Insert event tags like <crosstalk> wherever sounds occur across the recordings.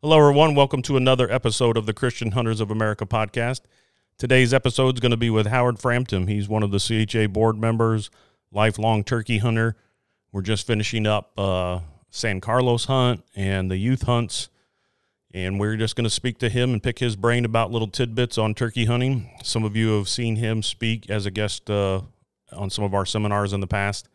Hello, everyone. Welcome to another episode of the Christian Hunters of America podcast. Today's episode is going to be with Howard Frampton. He's one of the CHA board members, lifelong turkey hunter. We're just finishing up uh, San Carlos hunt and the youth hunts, and we're just going to speak to him and pick his brain about little tidbits on turkey hunting. Some of you have seen him speak as a guest uh, on some of our seminars in the past.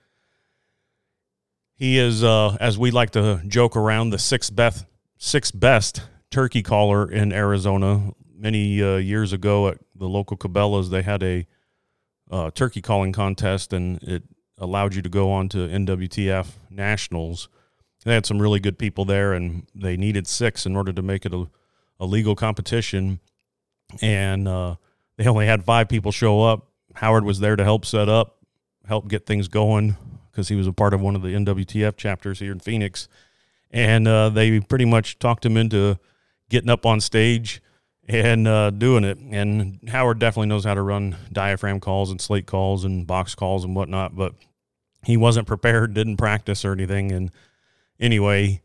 He is, uh, as we like to joke around, the sixth best sixth best turkey caller in Arizona. Many uh, years ago at the local Cabela's, they had a uh, turkey calling contest, and it allowed you to go on to NWTF Nationals. They had some really good people there, and they needed six in order to make it a, a legal competition. And uh, they only had five people show up. Howard was there to help set up, help get things going because he was a part of one of the NWTF chapters here in Phoenix and uh, they pretty much talked him into getting up on stage and uh, doing it. And Howard definitely knows how to run diaphragm calls and slate calls and box calls and whatnot, but he wasn't prepared, didn't practice or anything. And anyway,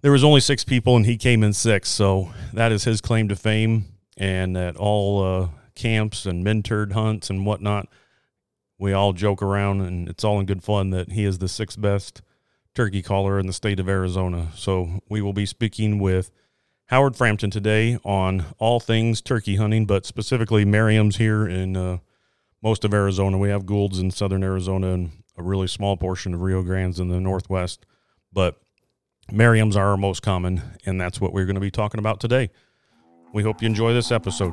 there was only six people, and he came in six, so that is his claim to fame. And at all uh, camps and mentored hunts and whatnot, we all joke around, and it's all in good fun that he is the sixth best turkey caller in the state of Arizona. So we will be speaking with Howard Frampton today on all things turkey hunting, but specifically Merriam's here in uh, most of Arizona. We have Gould's in southern Arizona and a really small portion of Rio Grande's in the northwest, but Merriam's are our most common, and that's what we're going to be talking about today. We hope you enjoy this episode.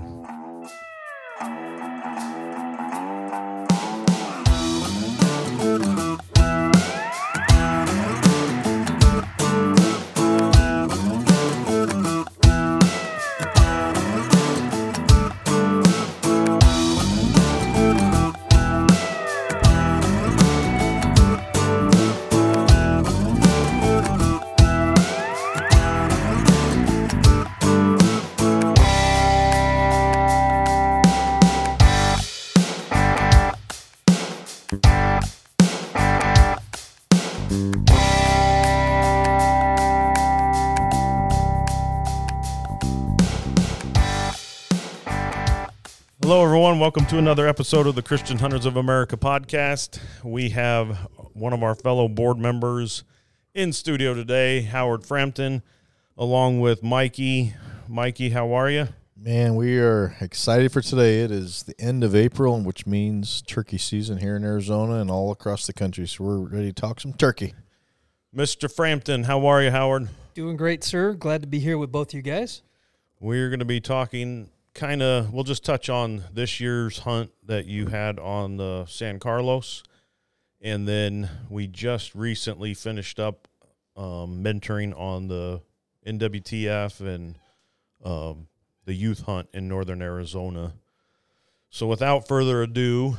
Everyone. Welcome to another episode of the Christian Hunters of America podcast. We have one of our fellow board members in studio today, Howard Frampton, along with Mikey. Mikey, how are you? Man, we are excited for today. It is the end of April, which means turkey season here in Arizona and all across the country. So we're ready to talk some turkey. Mr. Frampton, how are you, Howard? Doing great, sir. Glad to be here with both you guys. We're going to be talking kind of, we'll just touch on this year's hunt that you had on the San Carlos. And then we just recently finished up um, mentoring on the NWTF and um, the youth hunt in northern Arizona. So without further ado,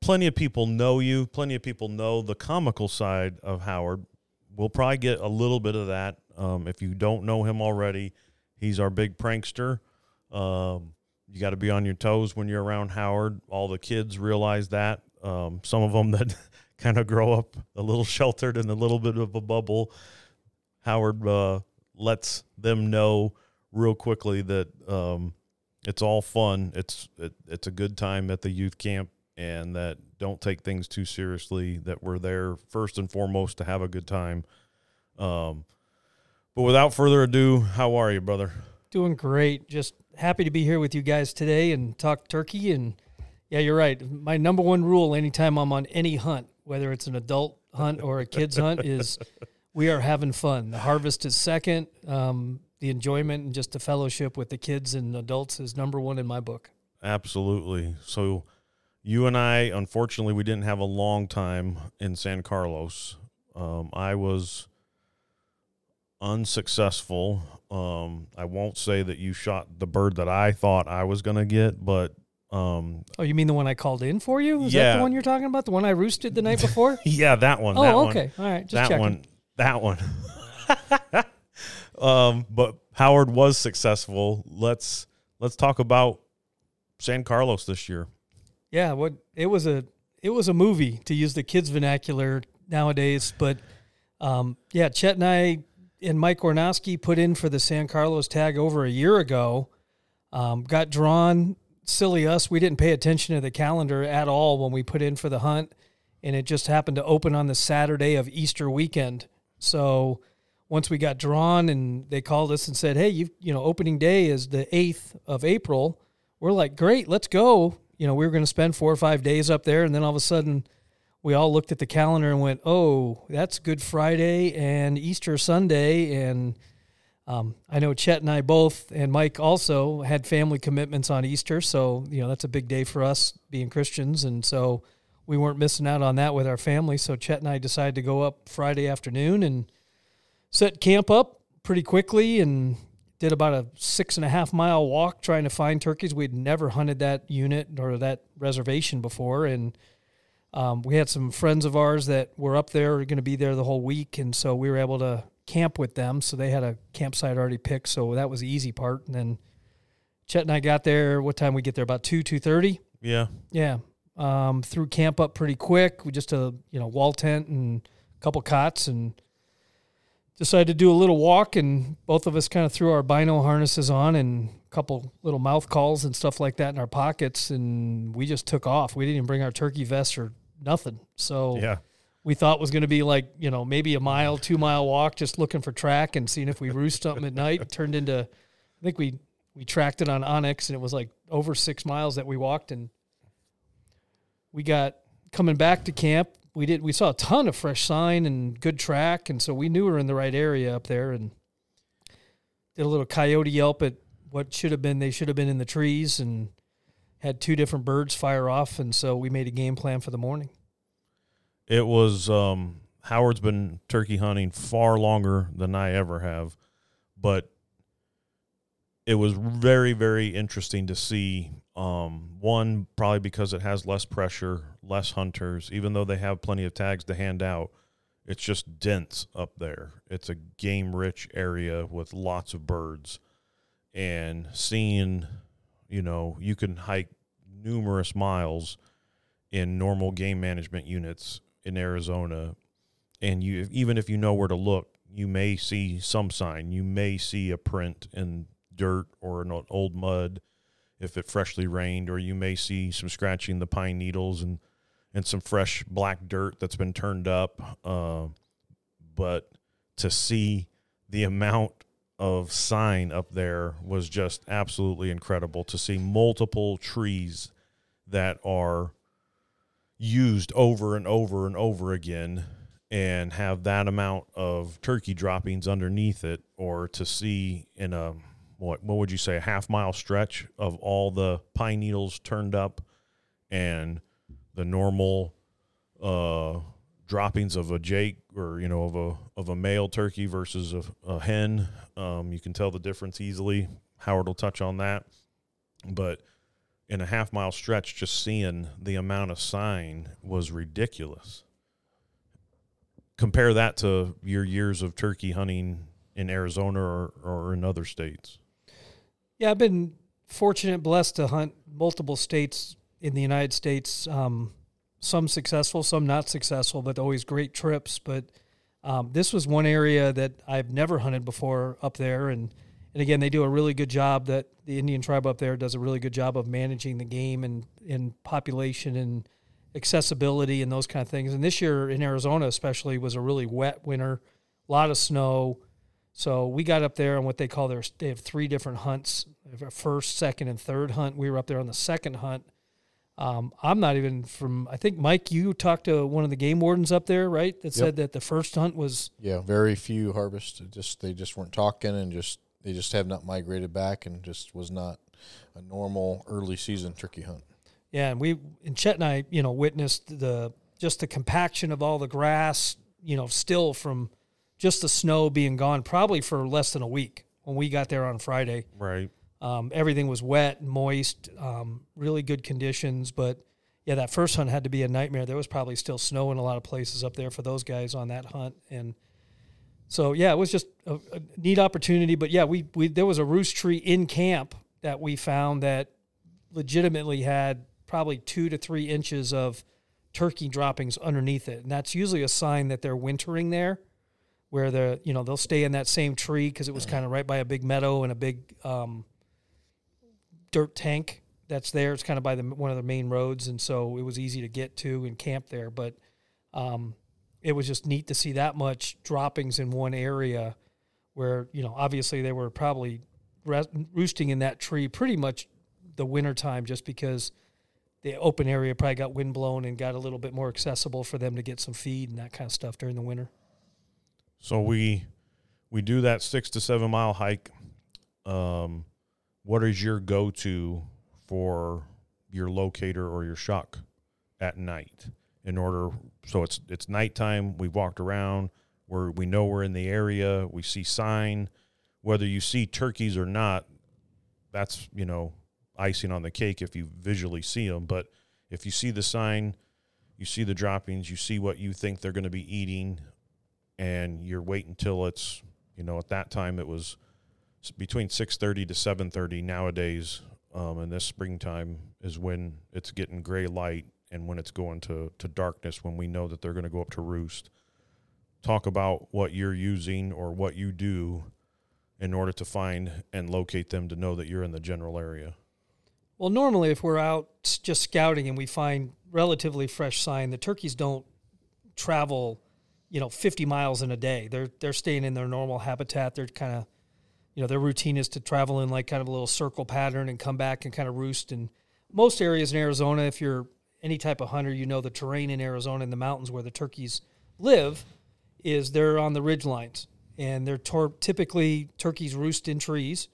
plenty of people know you. Plenty of people know the comical side of Howard. We'll probably get a little bit of that. Um, if you don't know him already, he's our big prankster. Um, you got to be on your toes when you're around Howard. All the kids realize that. Um, some of them that <laughs> kind of grow up a little sheltered in a little bit of a bubble. Howard uh, lets them know real quickly that um, it's all fun. It's it, it's a good time at the youth camp, and that don't take things too seriously. That we're there first and foremost to have a good time. Um, but without further ado, how are you, brother? Doing great. Just happy to be here with you guys today and talk turkey. And yeah, you're right. My number one rule anytime I'm on any hunt, whether it's an adult hunt or a kid's hunt, is <laughs> we are having fun. The harvest is second. Um, the enjoyment and just the fellowship with the kids and adults is number one in my book. Absolutely. So, you and I, unfortunately, we didn't have a long time in San Carlos. Um, I was unsuccessful. Um, I won't say that you shot the bird that I thought I was going to get, but um, Oh, you mean the one I called in for you? Is that Yeah. the one you're talking about? The one I roosted the night before? <laughs> yeah, that one. oh, that one. okay. All right. Just that checking. one. That one. <laughs> um, but Howard was successful. Let's let's talk about San Carlos this year. Yeah, what it was a it was a movie to use the kids vernacular nowadays, but um, yeah, Chet and I and Mike Ornowski put in for the San Carlos tag over a year ago. Um, got drawn. Silly us, we didn't pay attention to the calendar at all when we put in for the hunt, and it just happened to open on the Saturday of Easter weekend. So once we got drawn and they called us and said, "Hey, you you know, opening day is the eighth of April," we're like, "Great, let's go." You know, we were going to spend four or five days up there, and then all of a sudden we all looked at the calendar and went, "Oh, that's Good Friday and Easter Sunday." And um, I know Chet and I both, and Mike also had family commitments on Easter, so you know that's a big day for us being Christians, and so we weren't missing out on that with our family. So Chet and I decided to go up Friday afternoon and set camp up pretty quickly, and did about a six and a half mile walk trying to find turkeys. We'd never hunted that unit or that reservation before, and um, we had some friends of ours that were up there, going to be there the whole week, and so we were able to camp with them. So they had a campsite already picked, so that was the easy part. And then Chet and I got there. What time we get there? About two two thirty. Yeah. Yeah. Um, threw camp up pretty quick. We just a you know wall tent and a couple cots and decided to do a little walk. And both of us kind of threw our bino harnesses on and a couple little mouth calls and stuff like that in our pockets. And we just took off. We didn't even bring our turkey vests or nothing. So Yeah. we thought was going to be like you know maybe a mile, two mile walk, just looking for track and seeing if we roost something at night. It turned into, I think we we tracked it on onX and it was like over six miles that we walked and we got coming back to camp. We did we saw a ton of fresh sign and good track and so we knew we were in the right area up there and did a little coyote yelp at what should have been they should have been in the trees and had two different birds fire off and so we made a game plan for the morning. It was um, Howard's been turkey hunting far longer than I ever have, but it was very very interesting to see. Um, one probably because it has less pressure, less hunters, even though they have plenty of tags to hand out. It's just dense up there. It's a game rich area with lots of birds, and seeing, you know, you can hike numerous miles in normal game management units in Arizona, and you even if you know where to look, you may see some sign. You may see a print in dirt or in old mud if it freshly rained, or you may see some scratching the pine needles and and some fresh black dirt that's been turned up. Uh, but to see the amount of sign up there was just absolutely incredible. To see multiple trees that are used over and over and over again and have that amount of turkey droppings underneath it or to see in a what what would you say a half mile stretch of all the pine needles turned up and the normal uh droppings of a jake or you know of a of a male turkey versus a, a hen um, you can tell the difference easily howard will touch on that but in a half mile stretch, just seeing the amount of sign was ridiculous. Compare that to your years of turkey hunting in Arizona or, or in other states. Yeah, I've been fortunate, blessed to hunt multiple states in the United States. Um, some successful, some not successful, but always great trips. But um, this was one area that I've never hunted before up there, and and again, they do a really good job. That the Indian tribe up there does a really good job of managing the game and in population and accessibility and those kind of things. And this year in Arizona, especially, was a really wet winter, a lot of snow. So we got up there on what they call their they have three different hunts: first, second, and third hunt. We were up there on the second hunt. Um, I'm not even from. I think Mike, you talked to one of the game wardens up there, right? That said that the first hunt was Yeah, very few harvests. Just they just weren't talking and just they just have not migrated back and just was not a normal early season turkey hunt. Yeah, and we and Chet and I, you know, witnessed the just the compaction of all the grass, you know, still from just the snow being gone, probably for less than a week when we got there on Friday. Right. Um, everything was wet, and moist, um, really good conditions. But yeah, that first hunt had to be a nightmare. There was probably still snow in a lot of places up there for those guys on that hunt, and so yeah, it was just a, a neat opportunity. But yeah, we we there was a roost tree in camp that we found that legitimately had probably two to three inches of turkey droppings underneath it, and that's usually a sign that they're wintering there where the you know they'll stay in that same tree because it was kind of right by a big meadow and a big um, dirt tank that's there. It's kind of by the one of the main roads, and so it was easy to get to and camp there. But um, it was just neat to see that much droppings in one area, where you know obviously they were probably roosting in that tree pretty much the winter time, just because the open area probably got wind blown and got a little bit more accessible for them to get some feed and that kind of stuff during the winter. So we we do that six to seven mile hike. Um, what is your go to for your locator or your shock at night? In order, so it's it's nighttime. We've walked around. Where we know we're in the area. We see sign. Whether you see turkeys or not, that's you know icing on the cake if you visually see them. But if you see the sign, you see the droppings, you see what you think they're going to be eating, and you're waiting until it's you know at that time it was between 6.30 to 7.30 nowadays um, and this springtime is when it's getting gray light and when it's going to, to darkness when we know that they're going to go up to roost. Talk about what you're using or what you do in order to find and locate them to know that you're in the general area. Well normally if we're out just scouting and we find relatively fresh sign the turkeys don't travel you know 50 miles in a day. They're they're staying in their normal habitat. They're kind of you know their routine is to travel in like kind of a little circle pattern and come back and kind of roost in most areas in arizona. If you're any type of hunter you know the terrain in arizona in the mountains where the turkeys live is they're on the ridge lines. And they're tor- typically turkeys roost in trees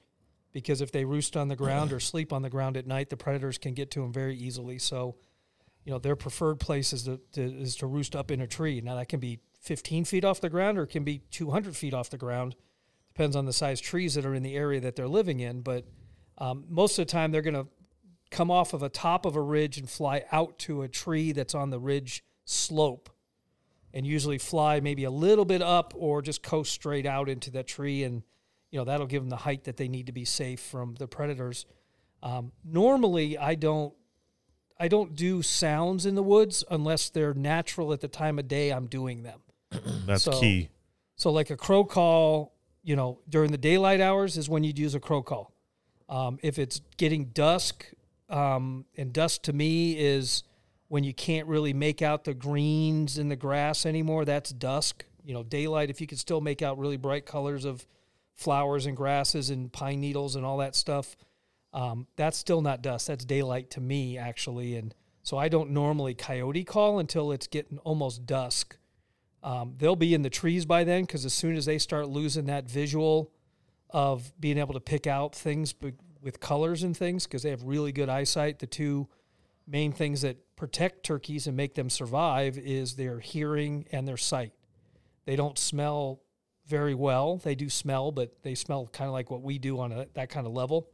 because if they roost on the ground or sleep on the ground at night the predators can get to them very easily. So you know their preferred place is to, to, is to roost up in a tree. Now that can be 15 feet off the ground or it can be 200 feet off the ground. Depends on the size trees that are in the area that they're living in. But um, most of the time, they're going to come off of a top of a ridge and fly out to a tree that's on the ridge slope and usually fly maybe a little bit up or just coast straight out into that tree and you know that'll give them the height that they need to be safe from the predators um, normally i don't i don't do sounds in the woods unless they're natural at the time of day i'm doing them That's so, key. So, like a crow call, you know, during the daylight hours is when you'd use a crow call. Um, if it's getting dusk, um, and dusk to me is when you can't really make out the greens in the grass anymore. That's dusk. You know, daylight, if you can still make out really bright colors of flowers and grasses and pine needles and all that stuff, um, that's still not dusk. That's daylight to me, actually. And so I don't normally coyote call until it's getting almost dusk. Um, they'll be in the trees by then because as soon as they start losing that visual of being able to pick out things with colors and things, because they have really good eyesight, the two main things that protect turkeys and make them survive is their hearing and their sight. They don't smell very well. They do smell, but they smell kind of like what we do on a, that kind of level.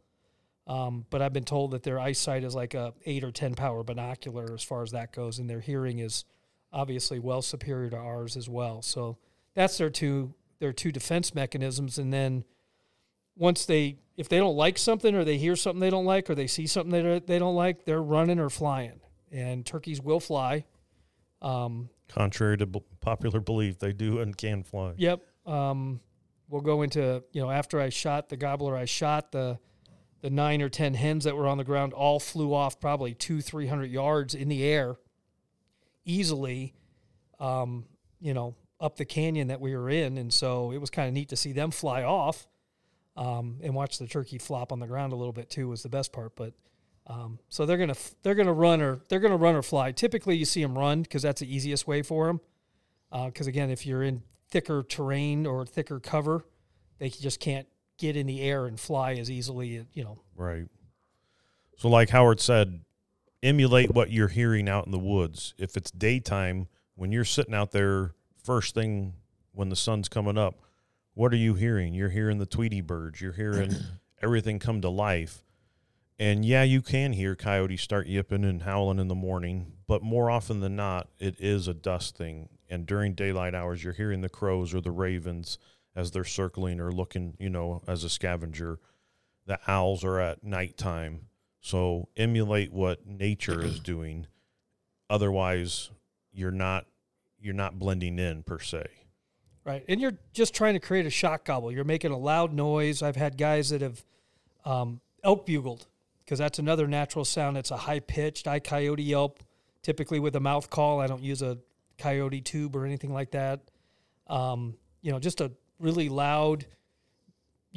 Um, but I've been told that their eyesight is like a eight or ten power binocular as far as that goes, and their hearing is obviously well superior to ours as well. So that's their two their two defense mechanisms. And then once they if they don't like something or they hear something they don't like or they see something that they don't like, they're running or flying. And turkeys will fly. Um, Contrary to b- popular belief, they do and can fly. Yep. Um, we'll go into you know after I shot the gobbler, I shot the the nine or ten hens that were on the ground all flew off probably two three hundred yards in the air easily, um, you know, up the canyon that we were in, and so it was kind of neat to see them fly off, um, and watch the turkey flop on the ground a little bit too was the best part. But um, so they're gonna they're gonna run or they're gonna run or fly. Typically, you see them run because that's the easiest way for them. Because uh, again, if you're in thicker terrain or thicker cover, they just can't get in the air and fly as easily. You know, right. So, like Howard said, emulate what you're hearing out in the woods. If it's daytime, when you're sitting out there first thing when the sun's coming up, what are you hearing? You're hearing the Tweety birds. You're hearing <clears throat> everything come to life. And yeah, you can hear coyotes start yipping and howling in the morning, but more often than not, it is a dust thing. And during daylight hours, you're hearing the crows or the ravens as they're circling or looking, you know, as a scavenger. The owls are at nighttime. So emulate what nature is doing. Otherwise, you're not you're not blending in per se. Right. And you're just trying to create a shock gobble. You're making a loud noise. I've had guys that have um, elk bugled because that's another natural sound. It's a high pitched, I coyote yelp, typically with a mouth call. I don't use a coyote tube or anything like that. Um, you know, just a really loud,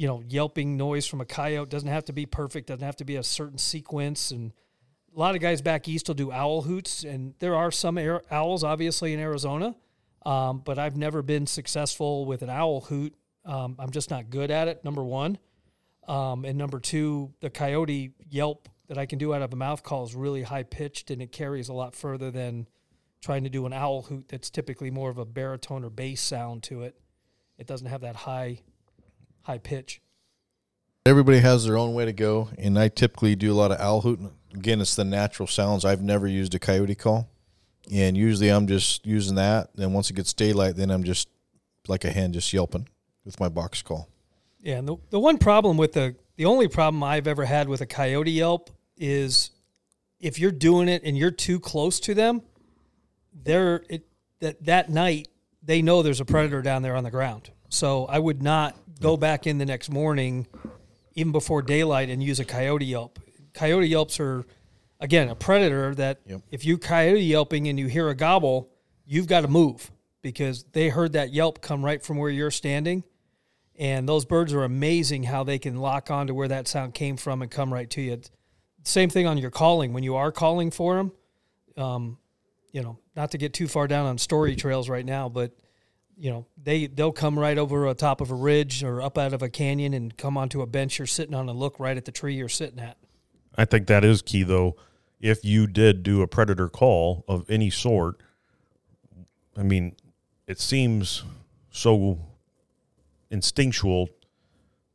you know, yelping noise from a coyote. Doesn't have to be perfect, doesn't have to be a certain sequence. And a lot of guys back east will do owl hoots, and there are some air, owls, obviously, in Arizona. Um, but I've never been successful with an owl hoot. Um, I'm just not good at it. Number one, um, and number two, the coyote yelp that I can do out of a mouth call is really high pitched and it carries a lot further than trying to do an owl hoot that's typically more of a baritone or bass sound to it. It doesn't have that high high pitch. Everybody has their own way to go, and I typically do a lot of owl hooting. Again, it's the natural sounds. I've never used a coyote call, and usually I'm just using that. Then once it gets daylight, then I'm just like a hen, just yelping with my box call. Yeah, and the, the one problem with the the only problem I've ever had with a coyote yelp is if you're doing it and you're too close to them, they're it that that night they know there's a predator down there on the ground. So I would not go back in the next morning, even before daylight, and use a coyote yelp. Coyote yelps are again a predator that Yep. if you coyote yelping and you hear a gobble, you've got to move because they heard that yelp come right from where you're standing. And those birds are amazing how they can lock on to where that sound came from and come right to you. Same thing on your calling. When you are calling for them, um, you know, not to get too far down on story trails right now, but you know, they they'll come right over a top of a ridge or up out of a canyon and come onto a bench you're sitting on and look right at the tree you're sitting at. I think that is key, though. If you did do a predator call of any sort, I mean, it seems so instinctual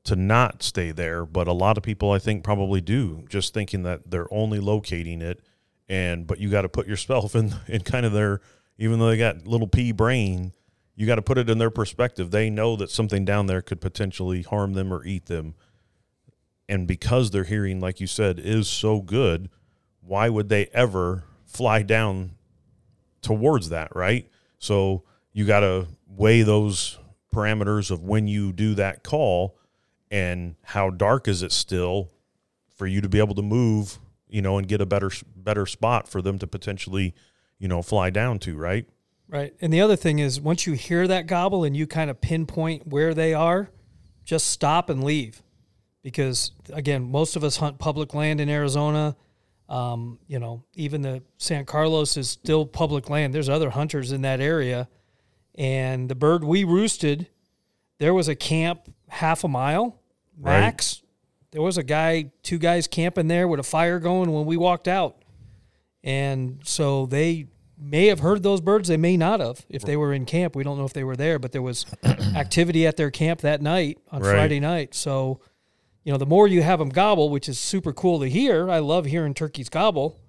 to not stay there, but a lot of people, I think, probably do, just thinking that they're only locating it. And but you got to put yourself <laughs> in in kind of their, even though they got little pea brain, you got to put it in their perspective. They know that something down there could potentially harm them or eat them and because their hearing, like you said, is so good, why would they ever fly down towards that, right? So you got to weigh those parameters of when you do that call and how dark is it still for you to be able to move, you know, and get a better better spot for them to potentially, you know, fly down to, right? Right. And the other thing is once you hear that gobble and you kind of pinpoint where they are, just stop and leave. Because again, most of us hunt public land in Arizona. Um, you know, even the San Carlos is still public land. There's other hunters in that area. And the bird we roosted, there was a camp half a mile Right. max. There was a guy, two guys camping there with a fire going when we walked out. And so they may have heard those birds. They may not have if they were in camp. We don't know if they were there, but there was <clears throat> activity at their camp that night on Right. Friday night. So, you know, the more you have them gobble, which is super cool to hear. I love hearing turkeys gobble.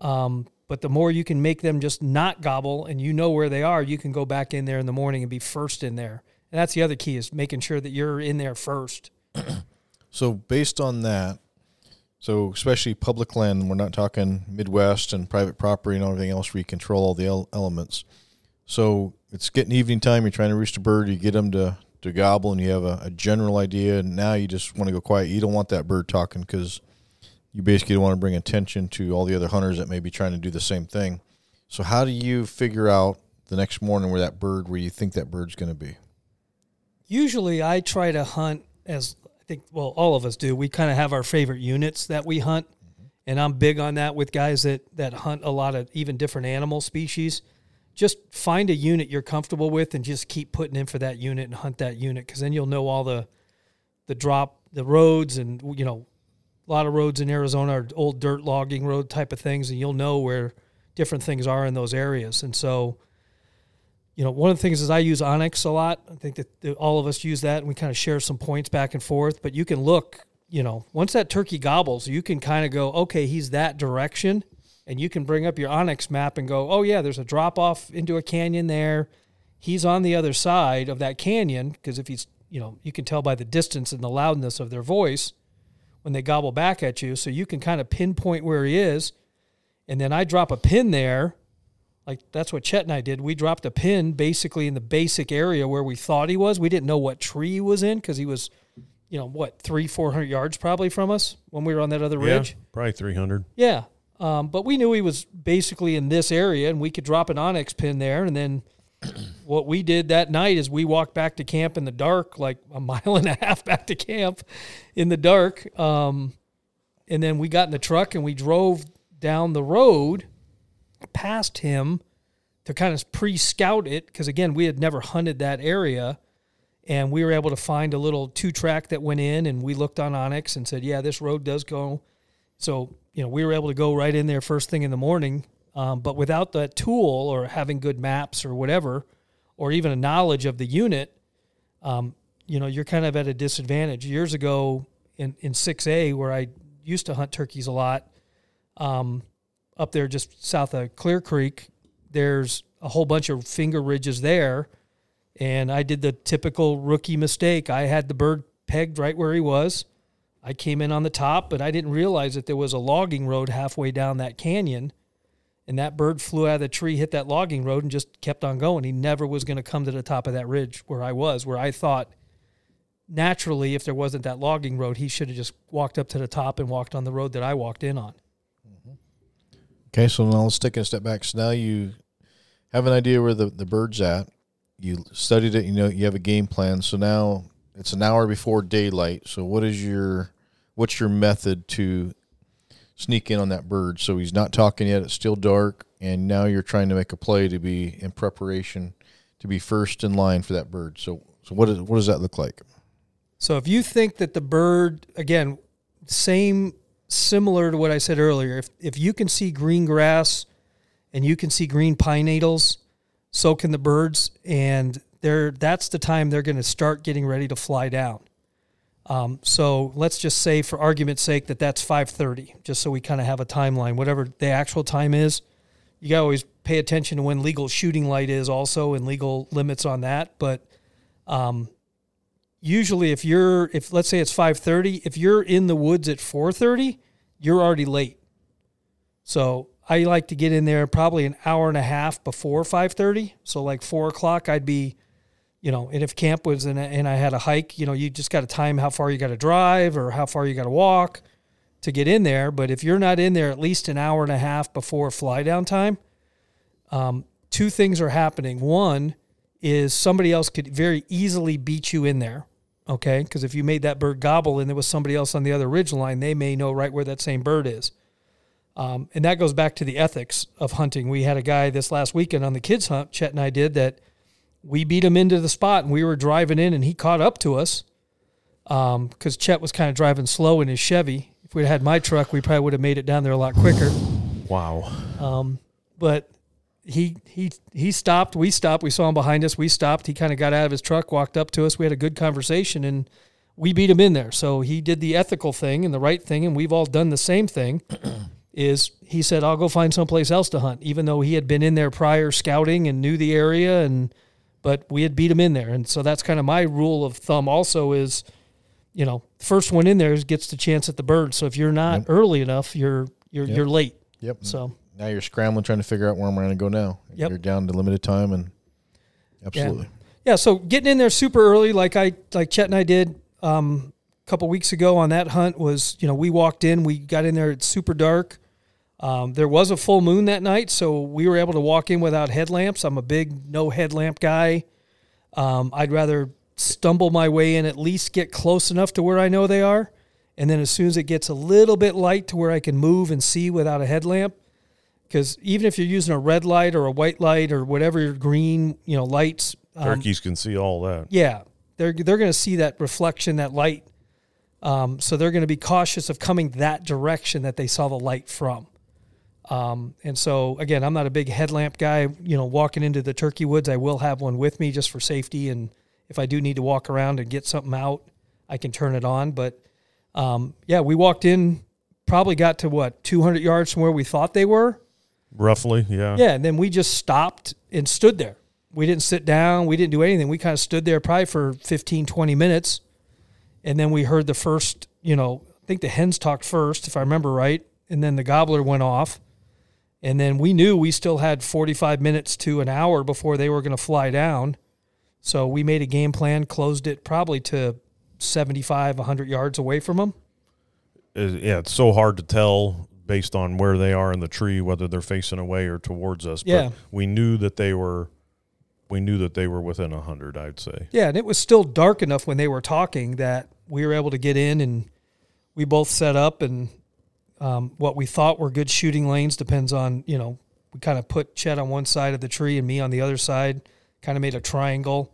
Um, but the more you can make them just not gobble and you know where they are, you can go back in there in the morning and be first in there. And that's the other key is making sure that you're in there first. So based on that, so especially public land, we're not talking Midwest and private property and everything else where you control all the el- elements. So it's getting evening time. You're trying to roost a bird. You get them to, to gobble, and you have a, a general idea. And now you just want to go quiet. You don't want that bird talking because you basically want to bring attention to all the other hunters that may be trying to do the same thing. So how do you figure out the next morning where that bird, where you think that bird's going to be? Usually I try to hunt as think well all of us do. We kind of have our favorite units that we hunt. Mm-hmm. And I'm big on that with guys that that hunt a lot of even different animal species. Just find a unit you're comfortable with and just keep putting in for that unit and hunt that unit cuz then you'll know all the the drop the roads and you know a lot of roads in Arizona are old dirt logging road type of things and you'll know where different things are in those areas. And so you know, one of the things is I use onX a lot. I think that all of us use that, and we kind of share some points back and forth. But you can look, you know, once that turkey gobbles, you can kind of go, okay, he's that direction, and you can bring up your onX map and go, oh yeah, there's a drop off into a canyon there. He's on the other side of that canyon because if he's, you know, you can tell by the distance and the loudness of their voice when they gobble back at you. So you can kind of pinpoint where he is, and then I drop a pin there like that's what Chet and I did. We dropped a pin basically in the basic area where we thought he was. We didn't know what tree he was in because he was, you know, what three, four hundred yards probably from us when we were on that other Yeah, ridge. probably 300. Yeah. Um, but we knew he was basically in this area and we could drop an onX pin there. And then <clears throat> what we did that night is we walked back to camp in the dark, like a <laughs> mile and a half back to camp in the dark. Um, and then we got in the truck and we drove down the road past him to kind of pre scout it. Because again, we had never hunted that area. And we were able to find a little two track that went in and we looked on onX and said, yeah, this road does go. So, you know, we were able to go right in there first thing in the morning. Um, but without that tool or having good maps or whatever, or even a knowledge of the unit, um, you know, you're kind of at a disadvantage. Years ago in, in 6A, where I used to hunt turkeys a lot, um, up there just south of Clear Creek, there's a whole bunch of finger ridges there. And I did the typical rookie mistake. I had the bird pegged right where he was. I came in on the top, but I didn't realize that there was a logging road halfway down that canyon. And that bird flew out of the tree, hit that logging road, and just kept on going. He never was going to come to the top of that ridge where I was, where I thought naturally, if there wasn't that logging road, he should have just walked up to the top and walked on the road that I walked in on. Okay, so now let's take a step back. So now you have an idea where the, the bird's at. You studied it, you know, you have a game plan. So now it's an hour before daylight. So what is your what's your method to sneak in on that bird? So he's not talking yet, it's still dark, and now you're trying to make a play to be in preparation to be first in line for that bird. So so what is what does that look like? So if you think that the bird, again, same, similar to what I said earlier, if, if you can see green grass and you can see green pine needles, so can the birds. And they're, that's the time they're going to start getting ready to fly down. Um, so let's just say, for argument's sake, that that's 5:30, just so we kind of have a timeline. Whatever the actual time is, you got to always pay attention to when legal shooting light is, also, and legal limits on that. But um, usually if you're if let's say it's 5:30 if you're in the woods at 4:30 you're already late. So I like to get in there probably an hour and a half before 5:30 so like 4 o'clock I'd be you know and if camp was in a, and I had a hike you know you just got to time how far you got to drive or how far you got to walk to get in there. But if you're not in there at least an hour and a half before fly down time um, two things are happening. One is somebody else could very easily beat you in there. Okay. Because if you made that bird gobble and there was somebody else on the other ridge line, they may know right where that same bird is. Um, and that goes back to the ethics of hunting. We had a guy this last weekend on the kids' hunt, Chet and I did, that we beat him into the spot and we were driving in and he caught up to us because um, Chet was kind of driving slow in his Chevy. If we'd had my truck, we probably would have made it down there a lot quicker. Wow. Um, but he he he stopped. We stopped. We saw him behind us. We stopped. He kind of got out of his truck, walked up to us. We had a good conversation, and we beat him in there. So he did the ethical thing and the right thing, and we've all done the same thing. <clears throat> is he said, "I'll go find someplace else to hunt," even though he had been in there prior scouting and knew the area, and but we had beat him in there, and so that's kind of my rule of thumb. Also, is you know, first one in there gets the chance at the bird. So if you're not Yep. early enough, you're you're Yep. you're late. Yep. So now you're scrambling trying to figure out where I'm going to go now. Yep. You're down to limited time and absolutely. Yeah, so getting in there super early, like I like Chet and I did um, a couple weeks ago on that hunt, was you know we walked in, we got in there, it's super dark. Um, there was a full moon that night, so we were able to walk in without headlamps. I'm a big no headlamp guy. Um, I'd rather stumble my way in, at least get close enough to where I know they are, and then as soon as it gets a little bit light to where I can move and see without a headlamp, because even if you're using a red light or a white light or whatever green, you know, lights, um, Turkeys can see all that. yeah, they're they're going to see that reflection, that light. Um, so they're going to be cautious of coming that direction that they saw the light from. Um, and so again, I'm not a big headlamp guy. You know, walking into the turkey woods, I will have one with me just for safety, and if I do need to walk around and get something out, I can turn it on. But um, yeah, we walked in, probably got to what 200 yards from where we thought they were, Roughly, yeah. yeah, and then we just stopped and stood there. We didn't sit down, we didn't do anything. We kind of stood there probably for 15, 20 minutes. And then we heard the first, you know, I think the hens talked first, if I remember right. And then the gobbler went off. And then we knew we still had 45 minutes to an hour before they were going to fly down. So we made a game plan, closed it probably to 75, 100 yards away from them. Yeah, it's so hard to tell based on where they are in the tree whether they're facing away or towards us. Yeah. But we knew that they were we knew that they were within a hundred, I'd say. Yeah, and it was still dark enough when they were talking that we were able to get in and we both set up and um, what we thought were good shooting lanes depends on, you know, we kind of put Chet on one side of the tree and me on the other side, kind of made a triangle.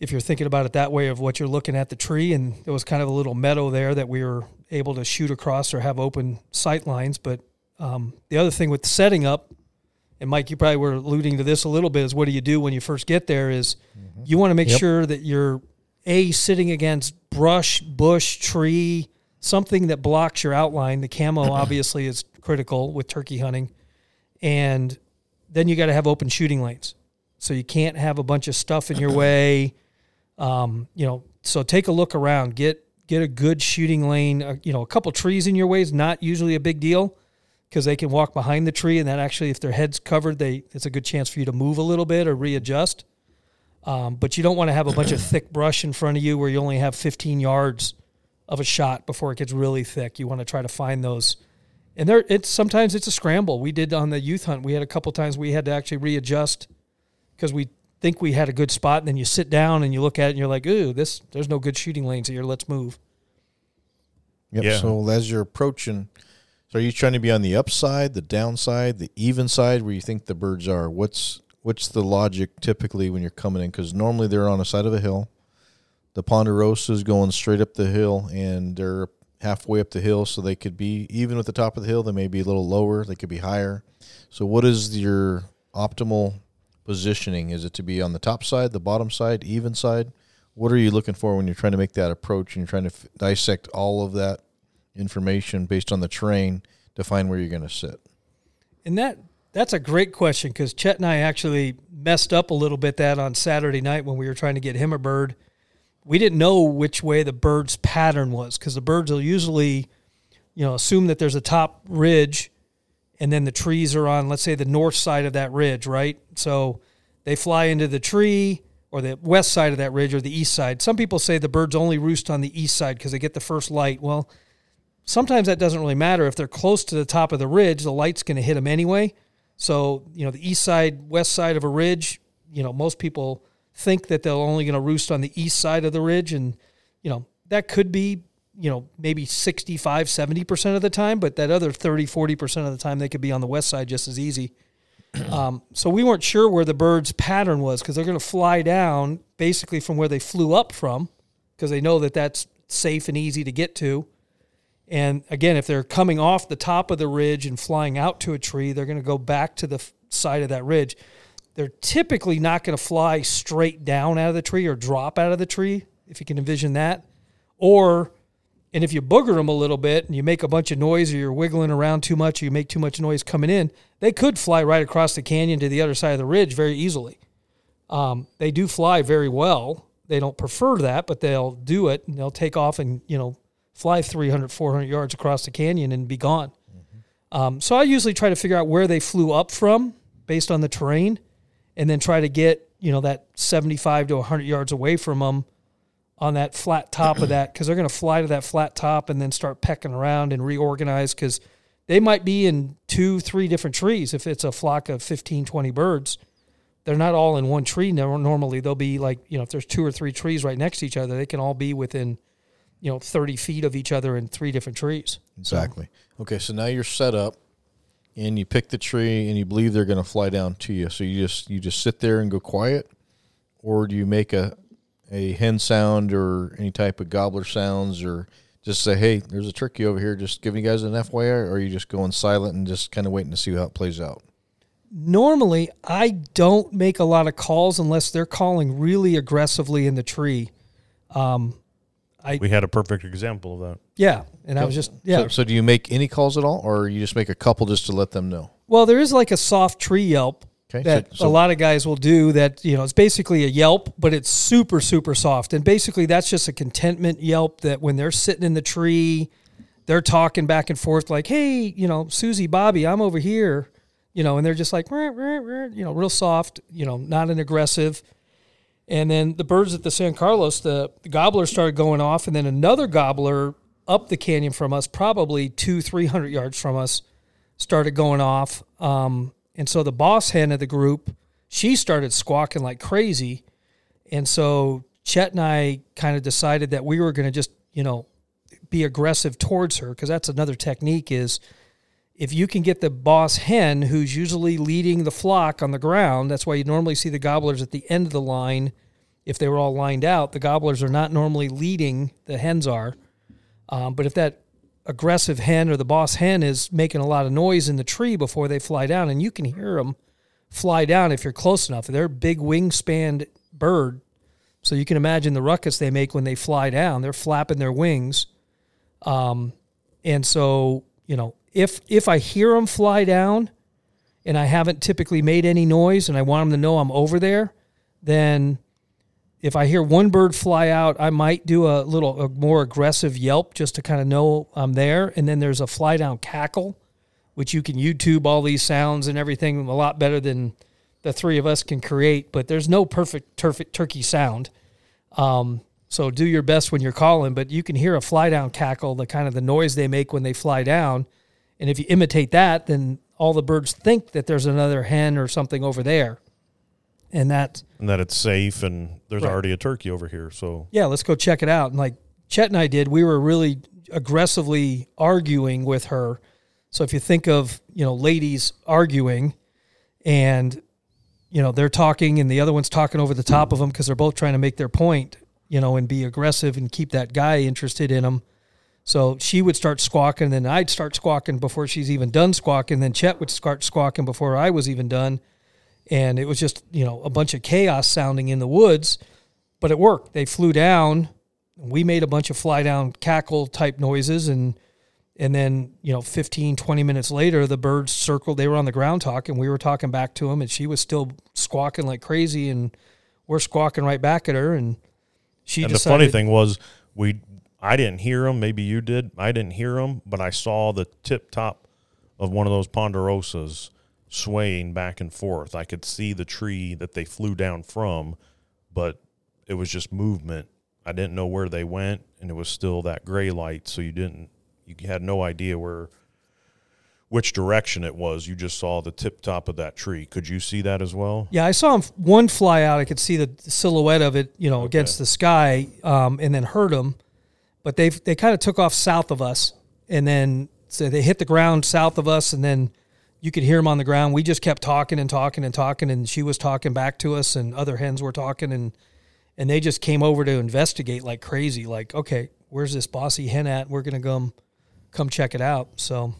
If you're thinking about it that way of what you're looking at the tree, and there was kind of a little meadow there that we were able to shoot across or have open sight lines. But um, the other thing with setting up, and Mike, you probably were alluding to this a little bit, is what do you do when you first get there? Is you want to make Yep. sure that you're a sitting against brush, bush, tree, something that blocks your outline. The camo <clears throat> obviously is critical with turkey hunting, and then you got to have open shooting lanes. So you can't have a bunch of stuff in your <clears throat> way. Um, you know, so take a look around. Get get a good shooting lane. Uh, you know, a couple trees in your way is not usually a big deal because they can walk behind the tree, and that actually, if their head's covered, they it's a good chance for you to move a little bit or readjust. Um, but you don't want to have a bunch of thick brush in front of you where you only have 15 yards of a shot before it gets really thick. You want to try to find those. And there, it's sometimes it's a scramble. We did on the youth hunt. We had a couple times we had to actually readjust because we think we had a good spot, and then you sit down and you look at it and you're like, "Ooh, this there's no good shooting lanes here. Let's move." Yep. Yeah. So as you're approaching, so are you trying to be on the upside, the downside, the even side where you think the birds are? What's what's the logic typically when you're coming in? Because normally they're on the side of a hill. The ponderosa is going straight up the hill, and they're halfway up the hill, so they could be even with the top of the hill. They may be a little lower. They could be higher. So what is your optimal positioning? Is it to be on the top side, the bottom side, even side? What are you looking for when you're trying to make that approach and you're trying to f- dissect all of that information based on the terrain to find where you're going to sit? And that that's a great question because Chet and I actually messed up a little bit that on Saturday night when we were trying to get him a bird. We didn't know which way the bird's pattern was because the birds will usually, you know, assume that there's a top ridge and then the trees are on, let's say, the north side of that ridge, right? So they fly into the tree or the west side of that ridge or the east side. Some people say the birds only roost on the east side because they get the first light. Well, sometimes that doesn't really matter. If they're close to the top of the ridge, the light's going to hit them anyway. So, you know, the east side, west side of a ridge, you know, most people think that they're only going to roost on the east side of the ridge. And, you know, that could be, you know, maybe 65, 70% of the time, but that other 30, 40% of the time they could be on the west side just as easy. <clears throat> Um, so we weren't sure where the bird's pattern was because they're going to fly down basically from where they flew up from because they know that that's safe and easy to get to. And again, if they're coming off the top of the ridge and flying out to a tree, they're going to go back to the f- side of that ridge. They're typically not going to fly straight down out of the tree or drop out of the tree, if you can envision that. Or, and if you booger them a little bit and you make a bunch of noise or you're wiggling around too much or you make too much noise coming in, they could fly right across the canyon to the other side of the ridge very easily. Um, they do fly very well. They don't prefer that, but they'll do it and they'll take off and, you know, fly 300, 400 yards across the canyon and be gone. Um, so I usually try to figure out where they flew up from based on the terrain and then try to get, you know, that 75 to 100 yards away from them on that flat top of that because they're going to fly to that flat top and then start pecking around and reorganize because they might be in two, three different trees if it's a flock of 15, 20 birds. They're not all in one tree. Normally, they'll be like, you know, if there's two or three trees right next to each other, they can all be within, you know, 30 feet of each other in three different trees. Exactly. Okay, so now you're set up and you pick the tree and you believe they're going to fly down to you. So you just you just sit there and go quiet or do you make a a hen sound or any type of gobbler sounds or just say, "Hey, there's a turkey over here, just giving you guys an FYI," or are you just going silent and just kind of waiting to see how it plays out? normally I don't make a lot of calls unless they're calling really aggressively in the tree. Um, We had a perfect example of that. yeah, and I was just yeah. So, so do you make any calls at all or you just make a couple just to let them know? well, there is like a soft tree yelp Okay. that so, so a lot of guys will do. That you know, it's basically a yelp, but it's super super soft, and basically that's just a contentment yelp that when they're sitting in the tree, they're talking back and forth like, "Hey, you know, Susie, Bobby, I'm over here," you know, and they're just like, "Rah, rah, rah," you know, real soft, you know, not an aggressive. And then the birds at the San Carlos, the, the gobbler started going off, and then another gobbler up the canyon from us, probably two, three hundred yards from us, started going off. Um, and so the boss hen of the group, she started squawking like crazy. And so Chet and I kind of decided that we were going to just, you know, be aggressive towards her because that's another technique is if you can get the boss hen who's usually leading the flock on the ground, that's why you normally see the gobblers at the end of the line. If they were all lined out, the gobblers are not normally leading, the hens are. Um, but if that aggressive hen or the boss hen is making a lot of noise in the tree before they fly down, and you can hear them fly down if you're close enough. They're a big wingspan bird, so you can imagine the ruckus they make when they fly down. They're flapping their wings, um, and so you know if if I hear them fly down, and I haven't typically made any noise, and I want them to know I'm over there, then if I hear one bird fly out, I might do a little a more aggressive yelp just to kind of know I'm there. And then there's a fly down cackle, which you can YouTube all these sounds and everything a lot better than the three of us can create. But there's no perfect turf- turkey sound. Um, so do your best when you're calling, but you can hear a fly down cackle, the kind of the noise they make when they fly down. And if you imitate that, then all the birds think that there's another hen or something over there. And that and that it's safe and there's Right. already a turkey over here. So yeah, let's go check it out. And like Chet and I did, we were really aggressively arguing with her. So if you think of, you know, ladies arguing and, you know, they're talking and the other one's talking over the top of them because they're both trying to make their point, you know, and be aggressive and keep that guy interested in them. So she would start squawking, then I'd start squawking before she's even done squawking. Then Chet would start squawking before I was even done. And it was just, you know, a bunch of chaos sounding in the woods but it worked. They flew down. We made a bunch of fly down cackle type noises and and then, you know, 15, 20 minutes later, the birds circled. They were on the ground talking. We were talking back to them, and she was still squawking like crazy, and we're squawking right back at her. And she and decided, the funny thing was we I didn't hear them. Maybe you did. I didn't hear them, but I saw the tip top of one of those ponderosas swaying back and forth. I could see the tree that they flew down from, but it was just movement. I didn't know where they went, and it was still that gray light, so you didn't you had no idea where which direction it was. You just saw the tip top of that tree. Could you see that as well? Yeah, I saw one fly out. I could see the silhouette of it, you know, against the sky, um, and then heard them. But they they kind of took off south of us, and then so they hit the ground south of us, and then you could hear them on the ground. We just kept talking and talking and talking, and she was talking back to us, and other hens were talking, and and they just came over to investigate like crazy. Like, okay, where's this bossy hen at? We're gonna come come check it out. So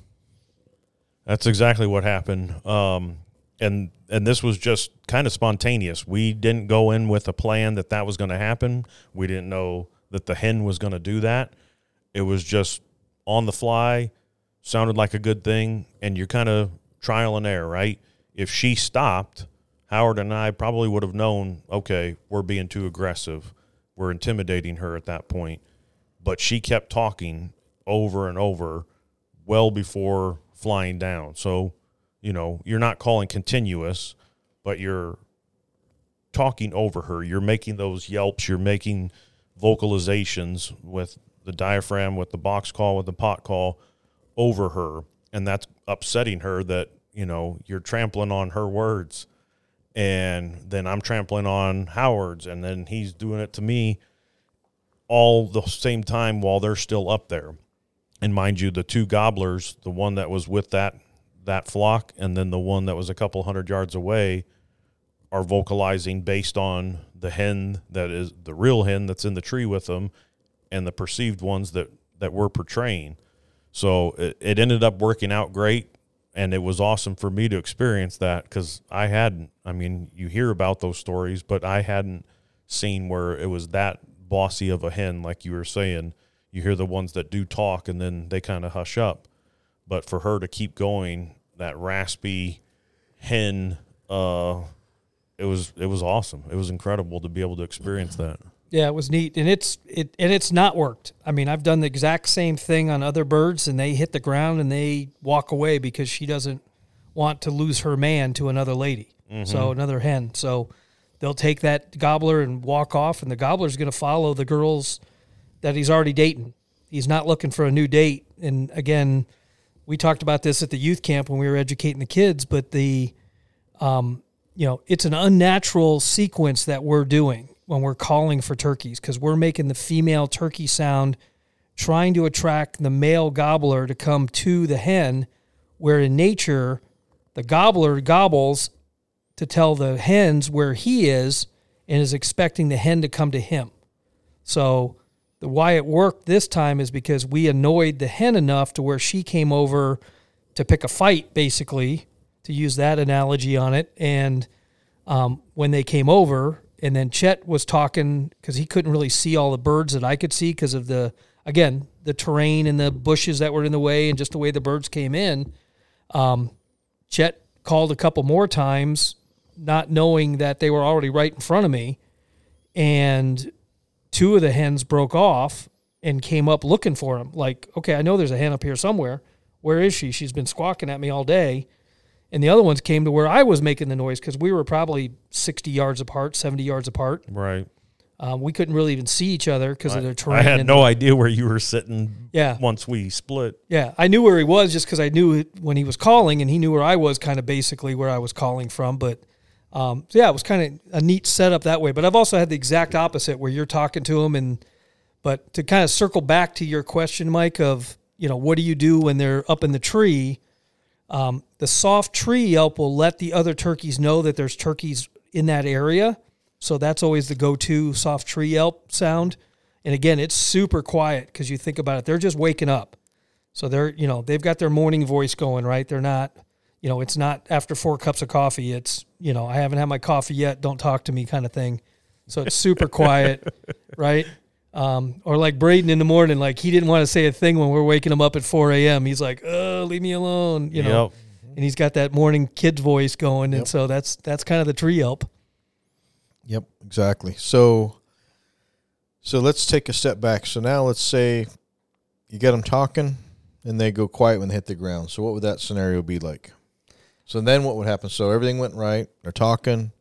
That's exactly what happened. Um, and and this was just kind of spontaneous. We didn't go in with a plan that that was going to happen. We didn't know that the hen was going to do that. It was just on the fly. Sounded like a good thing, and you're kind of trial and error, right? If she stopped, Howard and I probably would have known. Okay, we're being too aggressive. We're intimidating her at that point. But she kept talking over and over, well before flying down. So, you know, you're not calling continuous, but you're talking over her. You're making those yelps, you're making vocalizations with the diaphragm, with the box call, with the pot call over her. And that's upsetting her that, you know, you're trampling on her words. And then I'm trampling on Howard's, and then he's doing it to me all the same time while they're still up there and mind you, the two gobblers, the one that was with that that flock, and then the one that was a couple hundred yards away, are vocalizing based on the hen that is the real hen that's in the tree with them, and the perceived ones that that we're portraying. So it, it ended up working out great, and it was awesome for me to experience that because I hadn't. I mean, you hear about those stories, but I hadn't seen where it was that bossy of a hen, like you were saying you hear the ones that do talk and then they kind of hush up. But for her to keep going, that raspy hen, uh, it was it was awesome. It was incredible to be able to experience that. Yeah, it was neat, and it's it and it's not worked. I mean, I've done the exact same thing on other birds, and they hit the ground and they walk away because she doesn't want to lose her man to another lady, so another hen. So they'll take that gobbler and walk off, and the gobbler's going to follow the girls that he's already dating. He's not looking for a new date. And again, we talked about this at the youth camp when we were educating the kids, but the um, you know, it's an unnatural sequence that we're doing when we're calling for turkeys because we're making the female turkey sound, trying to attract the male gobbler to come to the hen, where in nature, the gobbler gobbles to tell the hens where he is and is expecting the hen to come to him. So the why it worked this time is because we annoyed the hen enough to where she came over to pick a fight, basically, to use that analogy on it. And um, when they came over, and then Chet was talking because he couldn't really see all the birds that I could see because of the again the terrain and the bushes that were in the way and just the way the birds came in. Um, Chet called a couple more times, not knowing that they were already right in front of me, and two of the hens broke off and came up looking for him. Like, okay, I know there's a hen up here somewhere. Where is she? She's been squawking at me all day. And the other ones came to where I was making the noise because we were probably 60 yards apart, 70 yards apart. Right. Um, we couldn't really even see each other because of the terrain. I had no idea where you were sitting. Yeah. Once we split. Yeah, I knew where he was just because I knew it when he was calling, and he knew where I was, kind of basically where I was calling from. But um, so yeah, it was kind of a neat setup that way. But I've also had the exact opposite where you're talking to him, and but to kind of circle back to your question, Mike, of you know what do you do when they're up in the tree? Um, the soft tree yelp will let the other turkeys know that there's turkeys in that area. So that's always the go-to soft tree yelp sound. And again, it's super quiet because you think about it, they're just waking up. So they're, you know, they've got their morning voice going, right? They're not, you know, it's not after four cups of coffee. It's, you know, I haven't had my coffee yet. Don't talk to me kind of thing. So it's super quiet, <laughs> right? Um, or like Braden in the morning, like he didn't want to say a thing when we're waking him up at 4 a.m. He's like, oh, leave me alone, you know, Yep. and he's got that morning kid voice going. And so that's, that's kind of the tree yelp. Yep, exactly. So, so let's take a step back. So now let's say you get them talking, and they go quiet when they hit the ground. So what would that scenario be like? So then what would happen? So everything went right. They're talking.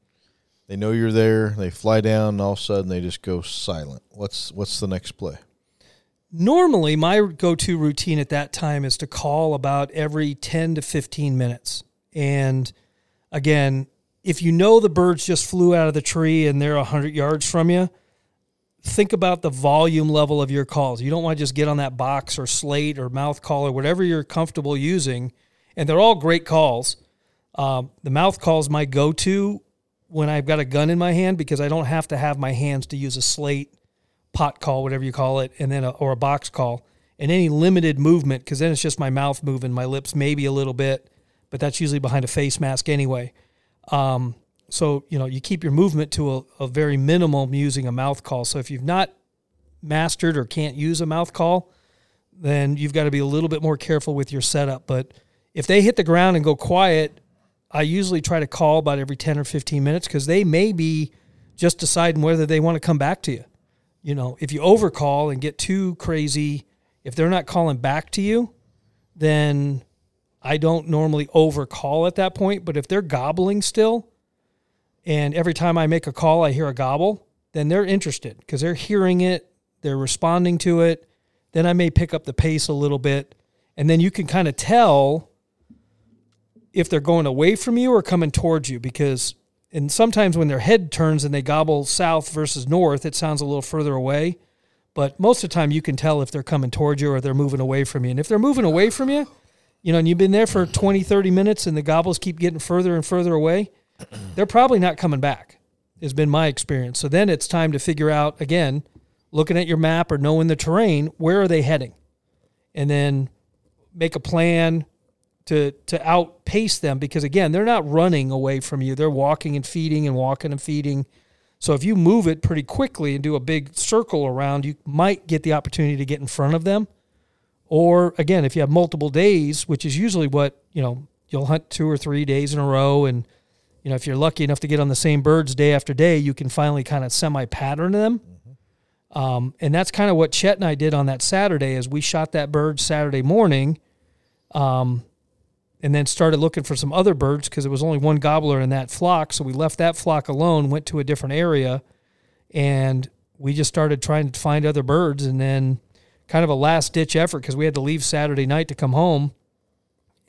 They know you're there. They fly down, and all of a sudden they just go silent. What's what's the next play? normally my go-to routine at that time is to call about every 10 to 15 minutes and again if you know the birds just flew out of the tree and they're 100 yards from you think about the volume level of your calls you don't want to just get on that box or slate or mouth call or whatever you're comfortable using and they're all great calls um, the mouth call is my go-to when i've got a gun in my hand because i don't have to have my hands to use a slate pot call, whatever you call it, and then a, or a box call, and any limited movement because then it's just my mouth moving, my lips maybe a little bit, but that's usually behind a face mask anyway. Um, so you know you keep your movement to a, a very minimum using a mouth call. So if you've not mastered or can't use a mouth call, then you've got to be a little bit more careful with your setup. But if they hit the ground and go quiet, I usually try to call about every 10 or 15 minutes because they may be just deciding whether they want to come back to you. You know, if you overcall and get too crazy, if they're not calling back to you, then I don't normally overcall at that point. But if they're gobbling still, and every time I make a call, I hear a gobble, then they're interested because they're hearing it, they're responding to it. Then I may pick up the pace a little bit. And then you can kind of tell if they're going away from you or coming towards you because and sometimes when their head turns and they gobble south versus north, it sounds a little further away. But most of the time, you can tell if they're coming towards you or they're moving away from you. And if they're moving away from you, you know, and you've been there for 20, 30 minutes and the gobbles keep getting further and further away, <clears throat> they're probably not coming back, has been my experience. So then it's time to figure out, again, looking at your map or knowing the terrain, where are they heading? And then make a plan, to to outpace them because again they're not running away from you. They're walking and feeding and walking and feeding. So if you move it pretty quickly and do a big circle around you might get the opportunity to get in front of them. Or again if you have multiple days which is usually what you know you'll hunt two or three days in a row. And you know if you're lucky enough to get on the same birds day after day you can finally kind of semi pattern them Um, and that's kind of what Chet and I did on that Saturday is we shot that bird Saturday morning. Um, and then started looking for some other birds because there was only one gobbler in that flock. So we left that flock alone, went to a different area, and we just started trying to find other birds. And then, kind of a last ditch effort because we had to leave Saturday night to come home.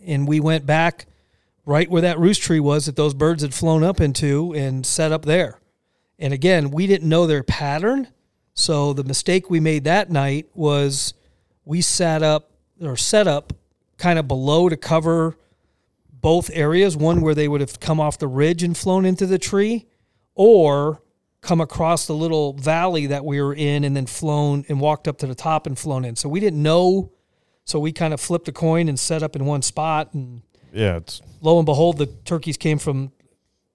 And we went back right where that roost tree was that those birds had flown up into and set up there. And again, we didn't know their pattern. So the mistake we made that night was we sat up or set up kind of below to cover both areas one where they would have come off the ridge and flown into the tree, or come across the little valley that we were in and then flown and walked up to the top and flown in. So we didn't know. So we kind of flipped a coin and set up in one spot. And Yeah, it's lo and behold, the turkeys came from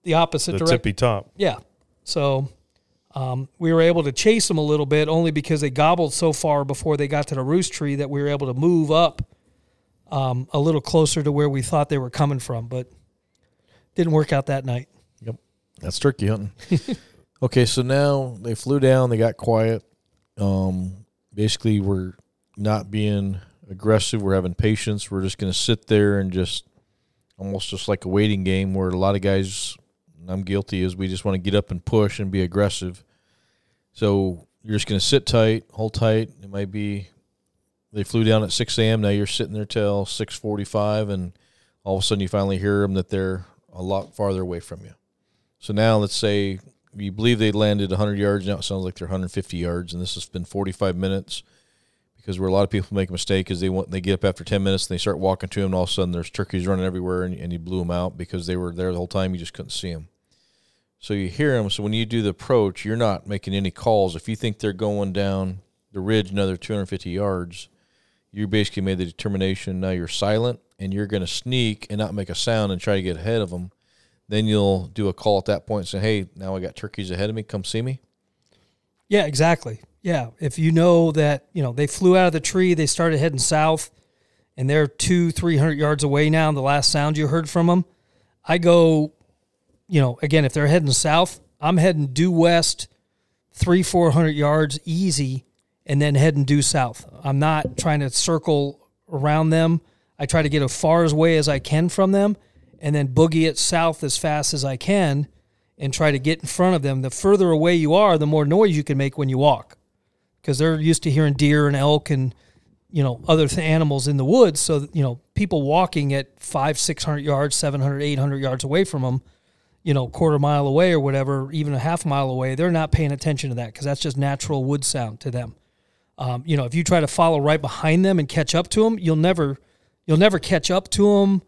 the opposite the direction. tippy top. Yeah. So um, we were able to chase them a little bit only because they gobbled so far before they got to the roost tree that we were able to move up um, a little closer to where we thought they were coming from. But didn't work out that night. Yep, that's turkey hunting. <laughs> okay, so now they flew down, they got quiet. Um, basically, we're not being aggressive. We're having patience. We're just going to sit there and just almost just like a waiting game where a lot of guys, I'm guilty, is we just want to get up and push and be aggressive. So you're just going to sit tight, hold tight. It might be they flew down at 6 a.m. Now you're sitting there till 6:45, and all of a sudden you finally hear them that they're a lot farther away from you. So now let's say you believe they landed 100 yards. Now it sounds like they're 150 yards, and this has been 45 minutes. Because where a lot of people make a mistake is they want they get up after 10 minutes and they start walking to them, and all of a sudden there's turkeys running everywhere, and, and you blew them out because they were there the whole time. You just couldn't see them. So you hear them. So when you do the approach, you're not making any calls. If you think they're going down the ridge another 250 yards, you basically made the determination. Now you're silent and you're going to sneak and not make a sound and try to get ahead of them. Then you'll do a call at that point and say, "Hey, now I got turkeys ahead of me. Come see me." Yeah, exactly. Yeah, if you know that you know they flew out of the tree, they started heading south, and they're two, three hundred yards away now. The last sound you heard from them, I go, you know, again if they're heading south, I'm heading due west, three, four hundred yards easy, and then heading due south. I'm not trying to circle around them. I try to get as far away as I can from them, and then boogie it south as fast as I can and try to get in front of them. The further away you are, the more noise you can make when you walk, because they're used to hearing deer and elk and you know other th- animals in the woods. So you know people walking at five, six hundred yards, 700, 800 yards away from them, you know, quarter mile away or whatever, even a half mile away, they're not paying attention to that because that's just natural wood sound to them. Um, you know, if you try to follow right behind them and catch up to them, you'll never, you'll never catch up to them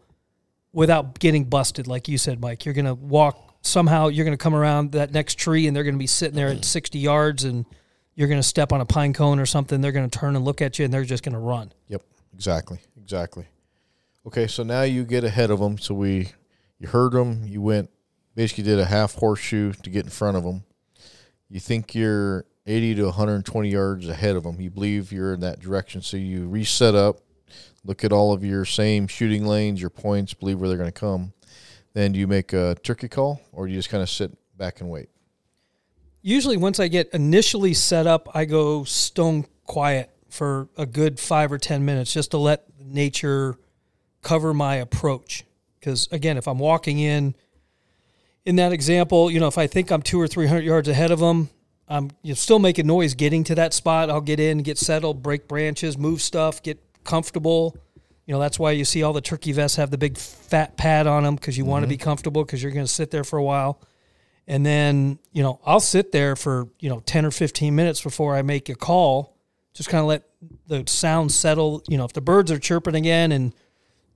without getting busted, like you said, Mike. You're gonna walk somehow. You're gonna come around that next tree, and they're gonna be sitting there at 60 yards, and you're gonna step on a pine cone or something. They're gonna turn and look at you, and they're just gonna run. Yep, exactly, exactly. Okay, so now you get ahead of them. So we, you heard them. You went, basically did a half horseshoe to get in front of them. You think you're 80 to 120 yards ahead of them. You believe you're in that direction. So you reset up, look at all of your same shooting lanes, your points, believe where they're going to come. Then do you make a turkey call, or do you just kind of sit back and wait? Usually, once I get initially set up, I go stone quiet for a good five or 10 minutes just to let nature cover my approach. Because again, if I'm walking in, in that example, you know, if I think I'm two or 300 yards ahead of them, I'm you know, still making noise getting to that spot. I'll get in, get settled, break branches, move stuff, get comfortable. You know, that's why you see all the turkey vests have the big fat pad on them because you want to be mm-hmm. comfortable because you're going to sit there for a while. And then, you know, I'll sit there for, you know, 10 or 15 minutes before I make a call. Just kind of let the sound settle. You know, if the birds are chirping again and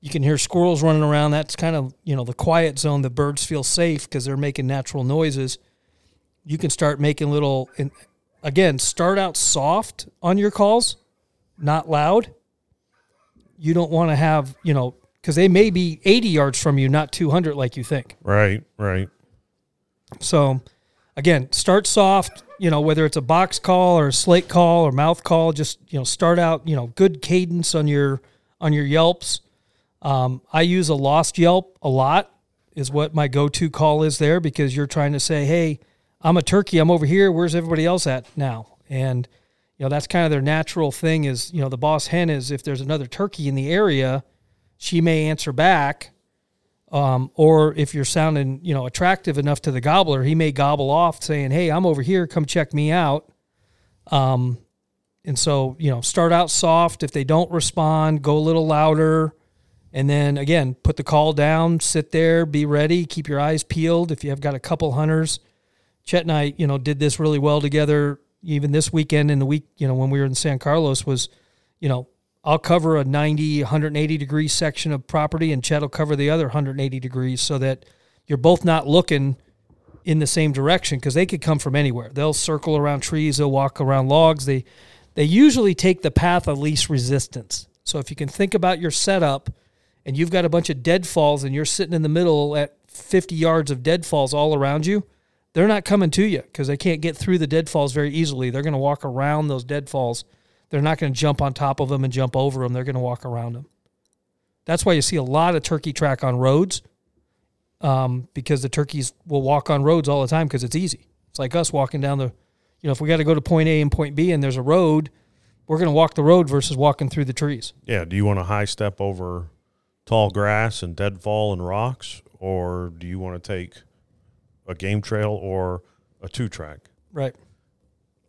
you can hear squirrels running around, that's kind of, you know, the quiet zone. The birds feel safe because they're making natural noises. You can start making little, and again, start out soft on your calls, not loud. You don't want to have, you know, because they may be 80 yards from you, not 200 like you think. Right, right. So, again, start soft. You know, whether it's a box call or a slate call or mouth call, just you know, start out. You know, good cadence on your on your yelps. Um, I use a lost yelp a lot. Is what my go-to call is there because you're trying to say, "Hey, I'm a turkey. I'm over here. Where's everybody else at now?" and you know that's kind of their natural thing. Is you know the boss hen is if there's another turkey in the area, she may answer back, um, or if you're sounding you know attractive enough to the gobbler, he may gobble off saying, "Hey, I'm over here. Come check me out." Um, and so you know start out soft. If they don't respond, go a little louder. And then again, put the call down, sit there, be ready, keep your eyes peeled. If you have got a couple hunters, Chet and I, you know, did this really well together. Even this weekend and the week, you know, when we were in San Carlos was, you know, I'll cover a 90, 180 degree section of property and Chet will cover the other 180 degrees so that you're both not looking in the same direction because they could come from anywhere. They'll circle around trees, they'll walk around logs. They they usually take the path of least resistance. So if you can think about your setup and you've got a bunch of deadfalls and you're sitting in the middle at 50 yards of deadfalls all around you, they're not coming to you because they can't get through the deadfalls very easily. They're going to walk around those deadfalls. They're not going to jump on top of them and jump over them. They're going to walk around them. That's why you see a lot of turkey track on roads um, because the turkeys will walk on roads all the time because it's easy. It's like us walking down the, you know, if we got to go to point A and point B and there's a road, we're going to walk the road versus walking through the trees. Yeah. Do you want to high step over tall grass and deadfall and rocks, or do you want to take a game trail or a two track? Right.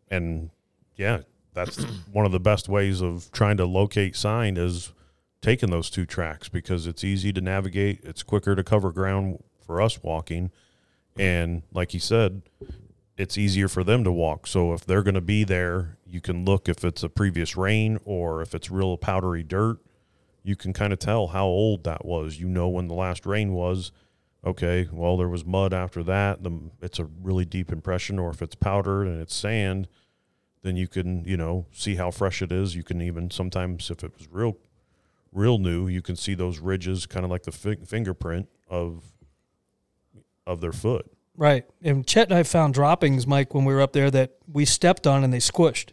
And yeah, that's <clears throat> one of the best ways of trying to locate sign is taking those two tracks because it's easy to navigate. It's quicker to cover ground for us walking. And like he said, it's easier for them to walk. So if they're going to be there, you can look if it's a previous rain or if it's real powdery dirt you can kind of tell how old that was. You know when the last rain was. Okay, well there was mud after that. The, it's a really deep impression, or if it's powder and it's sand, then you can you know see how fresh it is. You can even sometimes if it was real, real new, you can see those ridges, kind of like the fi- fingerprint of of their foot. Right. And Chet and I found droppings, Mike, when we were up there that we stepped on and they squished.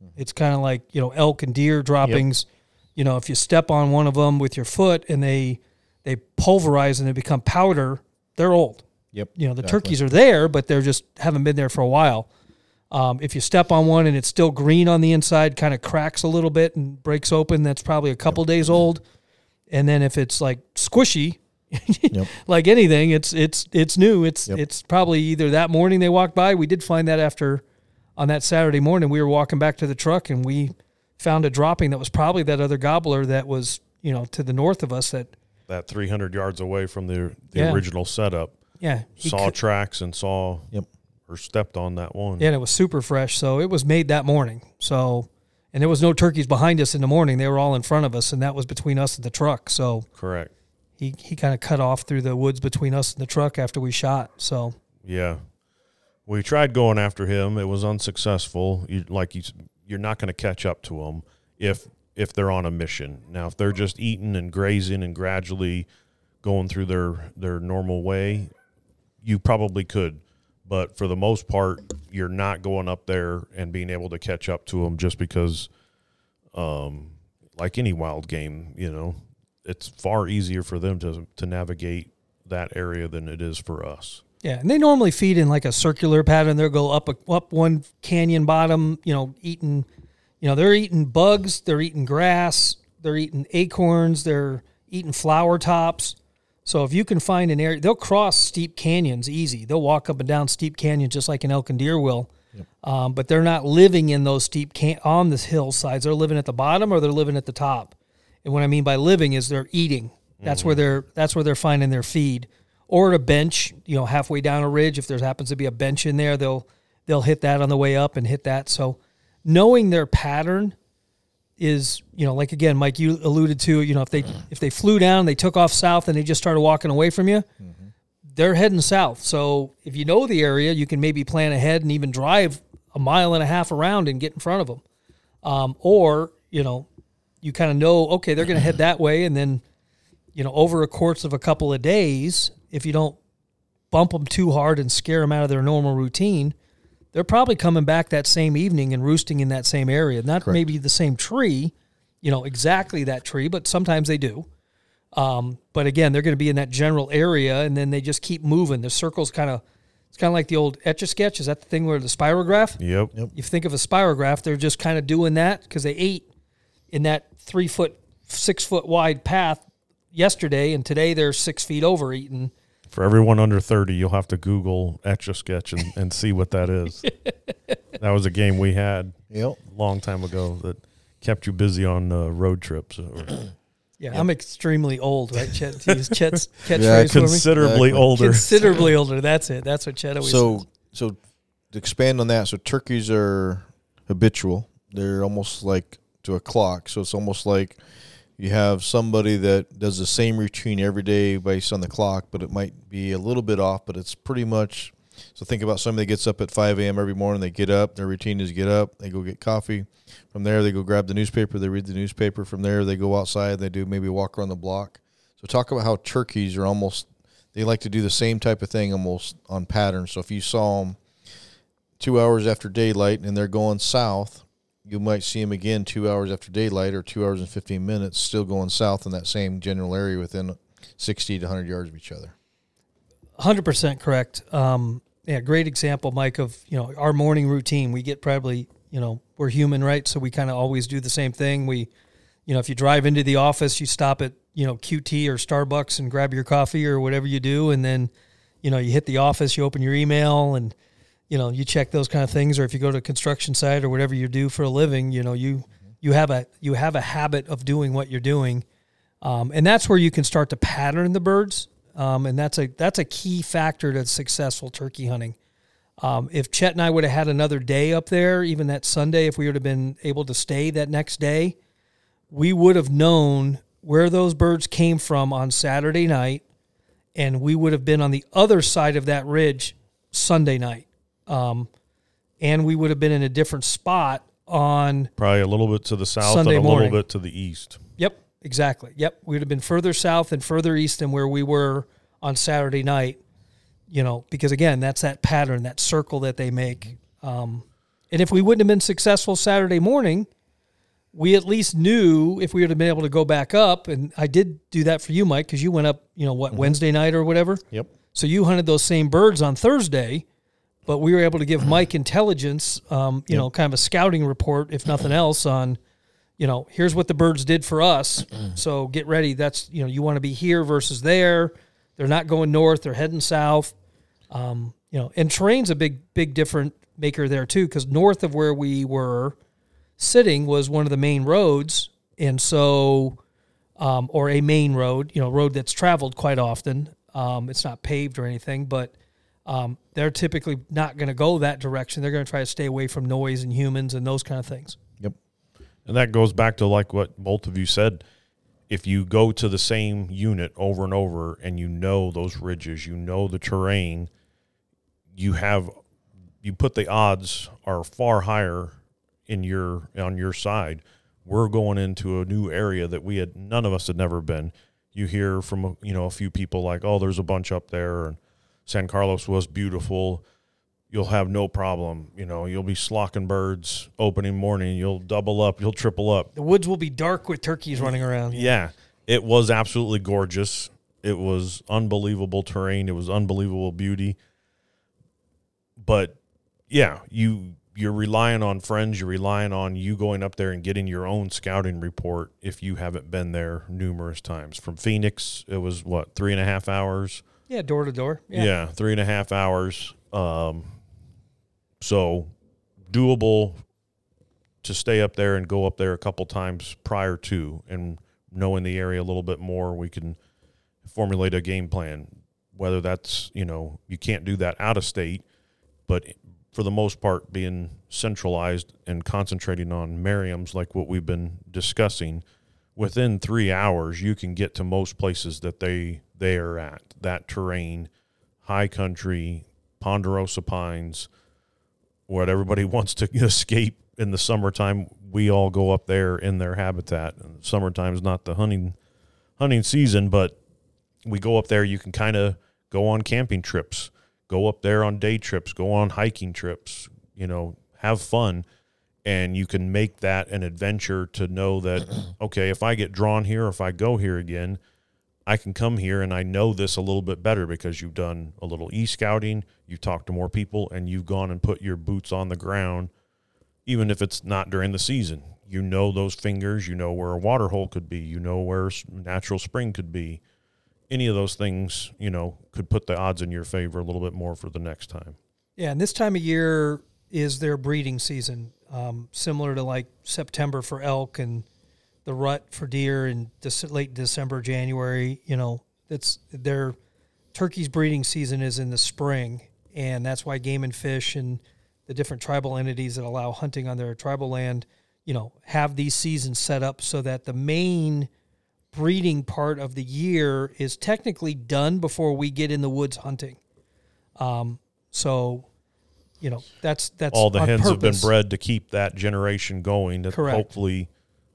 Mm-hmm. It's kind of like, you know, elk and deer droppings you know, if you step on one of them with your foot and they they pulverize and they become powder, they're old. Yep. You know, the exactly. turkeys are there, but they're just haven't been there for a while. Um, if you step on one and it's still green on the inside, kind of cracks a little bit and breaks open, that's probably a couple days old. And then if it's like squishy, <laughs> Yep. like anything, it's it's it's new. It's Yep. it's probably either that morning they walked by. We did find that after on that Saturday morning we were walking back to the truck and we found a dropping that was probably that other gobbler that was you know to the north of us. That That 300 yards away from the the Yeah. original setup, yeah saw could- tracks and saw Yep. or stepped on that one. yeah, and it was super fresh. So it was made that morning. So and there was no turkeys behind us in the morning. They were all in front of us, and that was between us and the truck. So Correct. he he kind of cut off through the woods between us and the truck after we shot. So Yeah. We tried going after him. It was unsuccessful. You, like you, you're not going to catch up to him if if they're on a mission. Now, if they're just eating and grazing and gradually going through their their normal way, you probably could. But for the most part, you're not going up there and being able to catch up to them just because, um, like any wild game, you know, it's far easier for them to to navigate that area than it is for us. Yeah, and they normally feed in like a circular pattern. They'll go up a, up one canyon bottom, you know, eating, you know, they're eating bugs, they're eating grass, they're eating acorns, they're eating flower tops. So if you can find an area, they'll cross steep canyons easy. They'll walk up and down steep canyons just like an elk and deer will. Um, but they're not living in those steep can- on the hillsides. They're living at the bottom or they're living at the top. And what I mean by living is they're eating. That's where they're that's where they're finding their feed. Or at a bench, you know, halfway down a ridge, if there happens to be a bench in there, they'll they'll hit that on the way up and hit that. So knowing their pattern is, you know, like again, Mike, you alluded to, you know, if they <clears throat> if they flew down, they took off south and they just started walking away from you, they're heading south. So if you know the area, you can maybe plan ahead and even drive a mile and a half around and get in front of them. Um, or you know, you kind of know, okay, they're going to head that way, and then you know, over a course of a couple of days, if you don't bump them too hard and scare them out of their normal routine, they're probably coming back that same evening and roosting in that same area. Not Correct. maybe the same tree, you know, exactly that tree, but sometimes they do. Um, but again, they're going to be in that general area, and then they just keep moving. The circle's kind of It's kind of like the old etch a sketch. Is that the thing where the spirograph? Yep. Yep. You think of a spirograph, they're just kind of doing that because they ate in that three foot, six foot wide path yesterday, and today they're six feet over eating. For everyone under 30, you'll have to Google Etch a Sketch and, and see what that is. <laughs> that was a game we had Yep. a long time ago that kept you busy on uh, road trips. Or <clears throat> Yeah, I'm extremely old, right? Chet, to use Chet's <laughs> catchphrase Yeah, for me. considerably Exactly. older. Considerably older. That's it. That's what Chet always So says. so to expand on that, so turkeys are habitual. They're almost like to a clock. So it's almost like you have somebody that does the same routine every day based on the clock, but it might be a little bit off, but it's pretty much so think about somebody that gets up at 5 a.m. every morning. They get up. Their routine is get up. They go get coffee. From there, they go grab the newspaper. They read the newspaper. From there, they go outside. They do maybe walk around the block. So talk about how turkeys are almost. They like to do the same type of thing almost on pattern. So if you saw them two hours after daylight and they're going south, you might see them again two hours after daylight or two hours and 15 minutes still going south in that same general area within 60 to 100 yards of each other. Hundred percent correct. Um, yeah, great example, Mike. Of you know our morning routine. We get probably you know we're human, right? So we kind of always do the same thing. We, you know, if you drive into the office, you stop at you know QT or Starbucks and grab your coffee or whatever you do, and then you know you hit the office, you open your email, and you know you check those kind of things. Or if you go to a construction site or whatever you do for a living, you know you you have a you have a habit of doing what you're doing, um, and that's where you can start to pattern the birds. Um, and that's a that's a key factor to successful turkey hunting. Um, if Chet and I would have had another day up there, even that Sunday, if we would have been able to stay that next day, we would have known where those birds came from on Saturday night, and we would have been on the other side of that ridge Sunday night, um, and we would have been in a different spot on Probably a little bit to the south Sunday and a morning. little bit to the east. Yep, exactly. Yep, we would have been further south and further east than where we were on Saturday night. You know, because again, that's that pattern, that circle that they make. Um, and if we wouldn't have been successful Saturday morning, we at least knew if we would have been able to go back up. And I did do that for you, Mike, because you went up. You know what, Wednesday night or whatever. Yep. So you hunted those same birds on Thursday, but we were able to give <clears throat> Mike intelligence, um, you know, kind of a scouting report, if nothing else, on, you know, here's what the birds did for us. <clears throat> so get ready. That's you know, you want to be here versus there. They're not going north; they're heading south. Um, you know, and terrain's a big, big different maker there too, because north of where we were sitting was one of the main roads, and so, um, or a main road, you know, road that's traveled quite often. Um, it's not paved or anything, but um, they're typically not going to go that direction. They're going to try to stay away from noise and humans and those kind of things. Yep. And that goes back to like what both of you said. If you go to the same unit over and over and you know those ridges, you know the terrain, you have you put the odds are far higher in your on your side. We're going into a new area that we had none of us had never been. You hear from you know a few people like, "Oh, there's a bunch up there and San Carlos was beautiful." You'll have no problem. You know, you'll be slocking birds opening morning. You'll double up. You'll triple up. The woods will be dark with turkeys running around. Yeah, it was absolutely gorgeous. It was unbelievable terrain. It was unbelievable beauty. But yeah, you you're relying on friends. You're relying on you going up there and getting your own scouting report if you haven't been there numerous times. From Phoenix, it was what three and a half hours. Yeah, door to door. Yeah, three and a half hours. Um, so doable to stay up there and go up there a couple times prior to and knowing the area a little bit more, we can formulate a game plan. Whether that's you know you can't do that out of state, but for the most part, being centralized and concentrating on Merriam's like what we've been discussing, within three hours you can get to most places that they they are at. That terrain, high country, ponderosa pines, what everybody <laughs> wants to <laughs> escape in the summertime. We all go up there in their habitat. And summertime is not the hunting hunting season, but we go up there. You can kind of go on camping trips, go up there on day trips, go on hiking trips. You know, have fun, and you can make that an adventure to know that <clears throat> okay, if I get drawn here, if I go here again, I can come here and I know this a little bit better because you've done a little e scouting, you've talked to more people, and you've gone and put your boots on the ground, even if it's not during the season. You know those fingers, you know where a water hole could be, you know where natural spring could be. Any of those things, you know, could put the odds in your favor a little bit more for the next time. Yeah, and this time of year is their breeding season, um, similar to like September for elk and the rut for deer in late December, January. You know, that's their turkey's breeding season is in the spring, and that's why Game and Fish and the different tribal entities that allow hunting on their tribal land, you know, have these seasons set up so that the main breeding part of the year is technically done before we get in the woods hunting. Um, so, you know, that's that's all the hens purpose. have been bred to keep that generation going. Correct. hopefully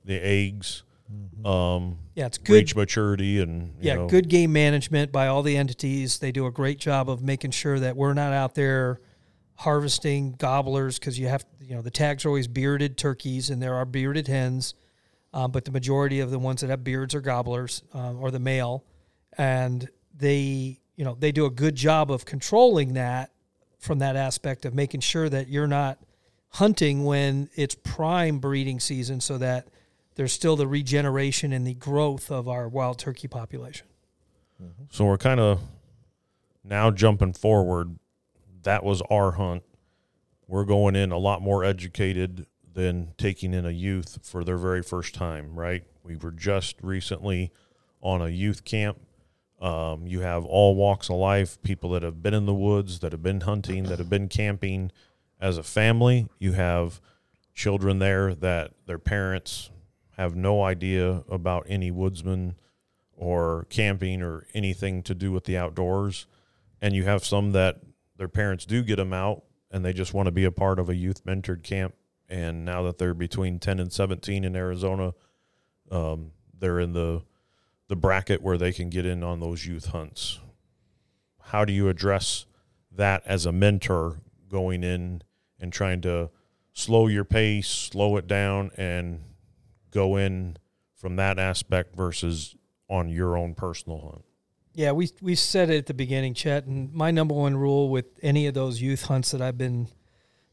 the eggs um, Yeah, it's good. reach maturity and you yeah, know, good game management by all the entities. They do a great job of making sure that we're not out there harvesting gobblers because you have, you know, the tags are always bearded turkeys and there are bearded hens, um, but the majority of the ones that have beards are gobblers um, or the male, and they, you know, they do a good job of controlling that from that aspect of making sure that you're not hunting when it's prime breeding season, so that there's still the regeneration and the growth of our wild turkey population. So we're kind of now jumping forward. That was our hunt. We're going in a lot more educated than taking in a youth for their very first time, right? We were just recently on a youth camp. Um, you have all walks of life, people that have been in the woods, that have been hunting, that have been camping as a family. You have children there that their parents have no idea about any woodsman or camping or anything to do with the outdoors. And you have some that their parents do get them out and they just want to be a part of a youth mentored camp. And now that they're between 10 and 17 in Arizona, um, they're in the, the bracket where they can get in on those youth hunts. How do you address that as a mentor going in and trying to slow your pace, slow it down, and go in from that aspect versus on your own personal hunt? Yeah, we we said it at the beginning, Chet, and my number one rule with any of those youth hunts that I've been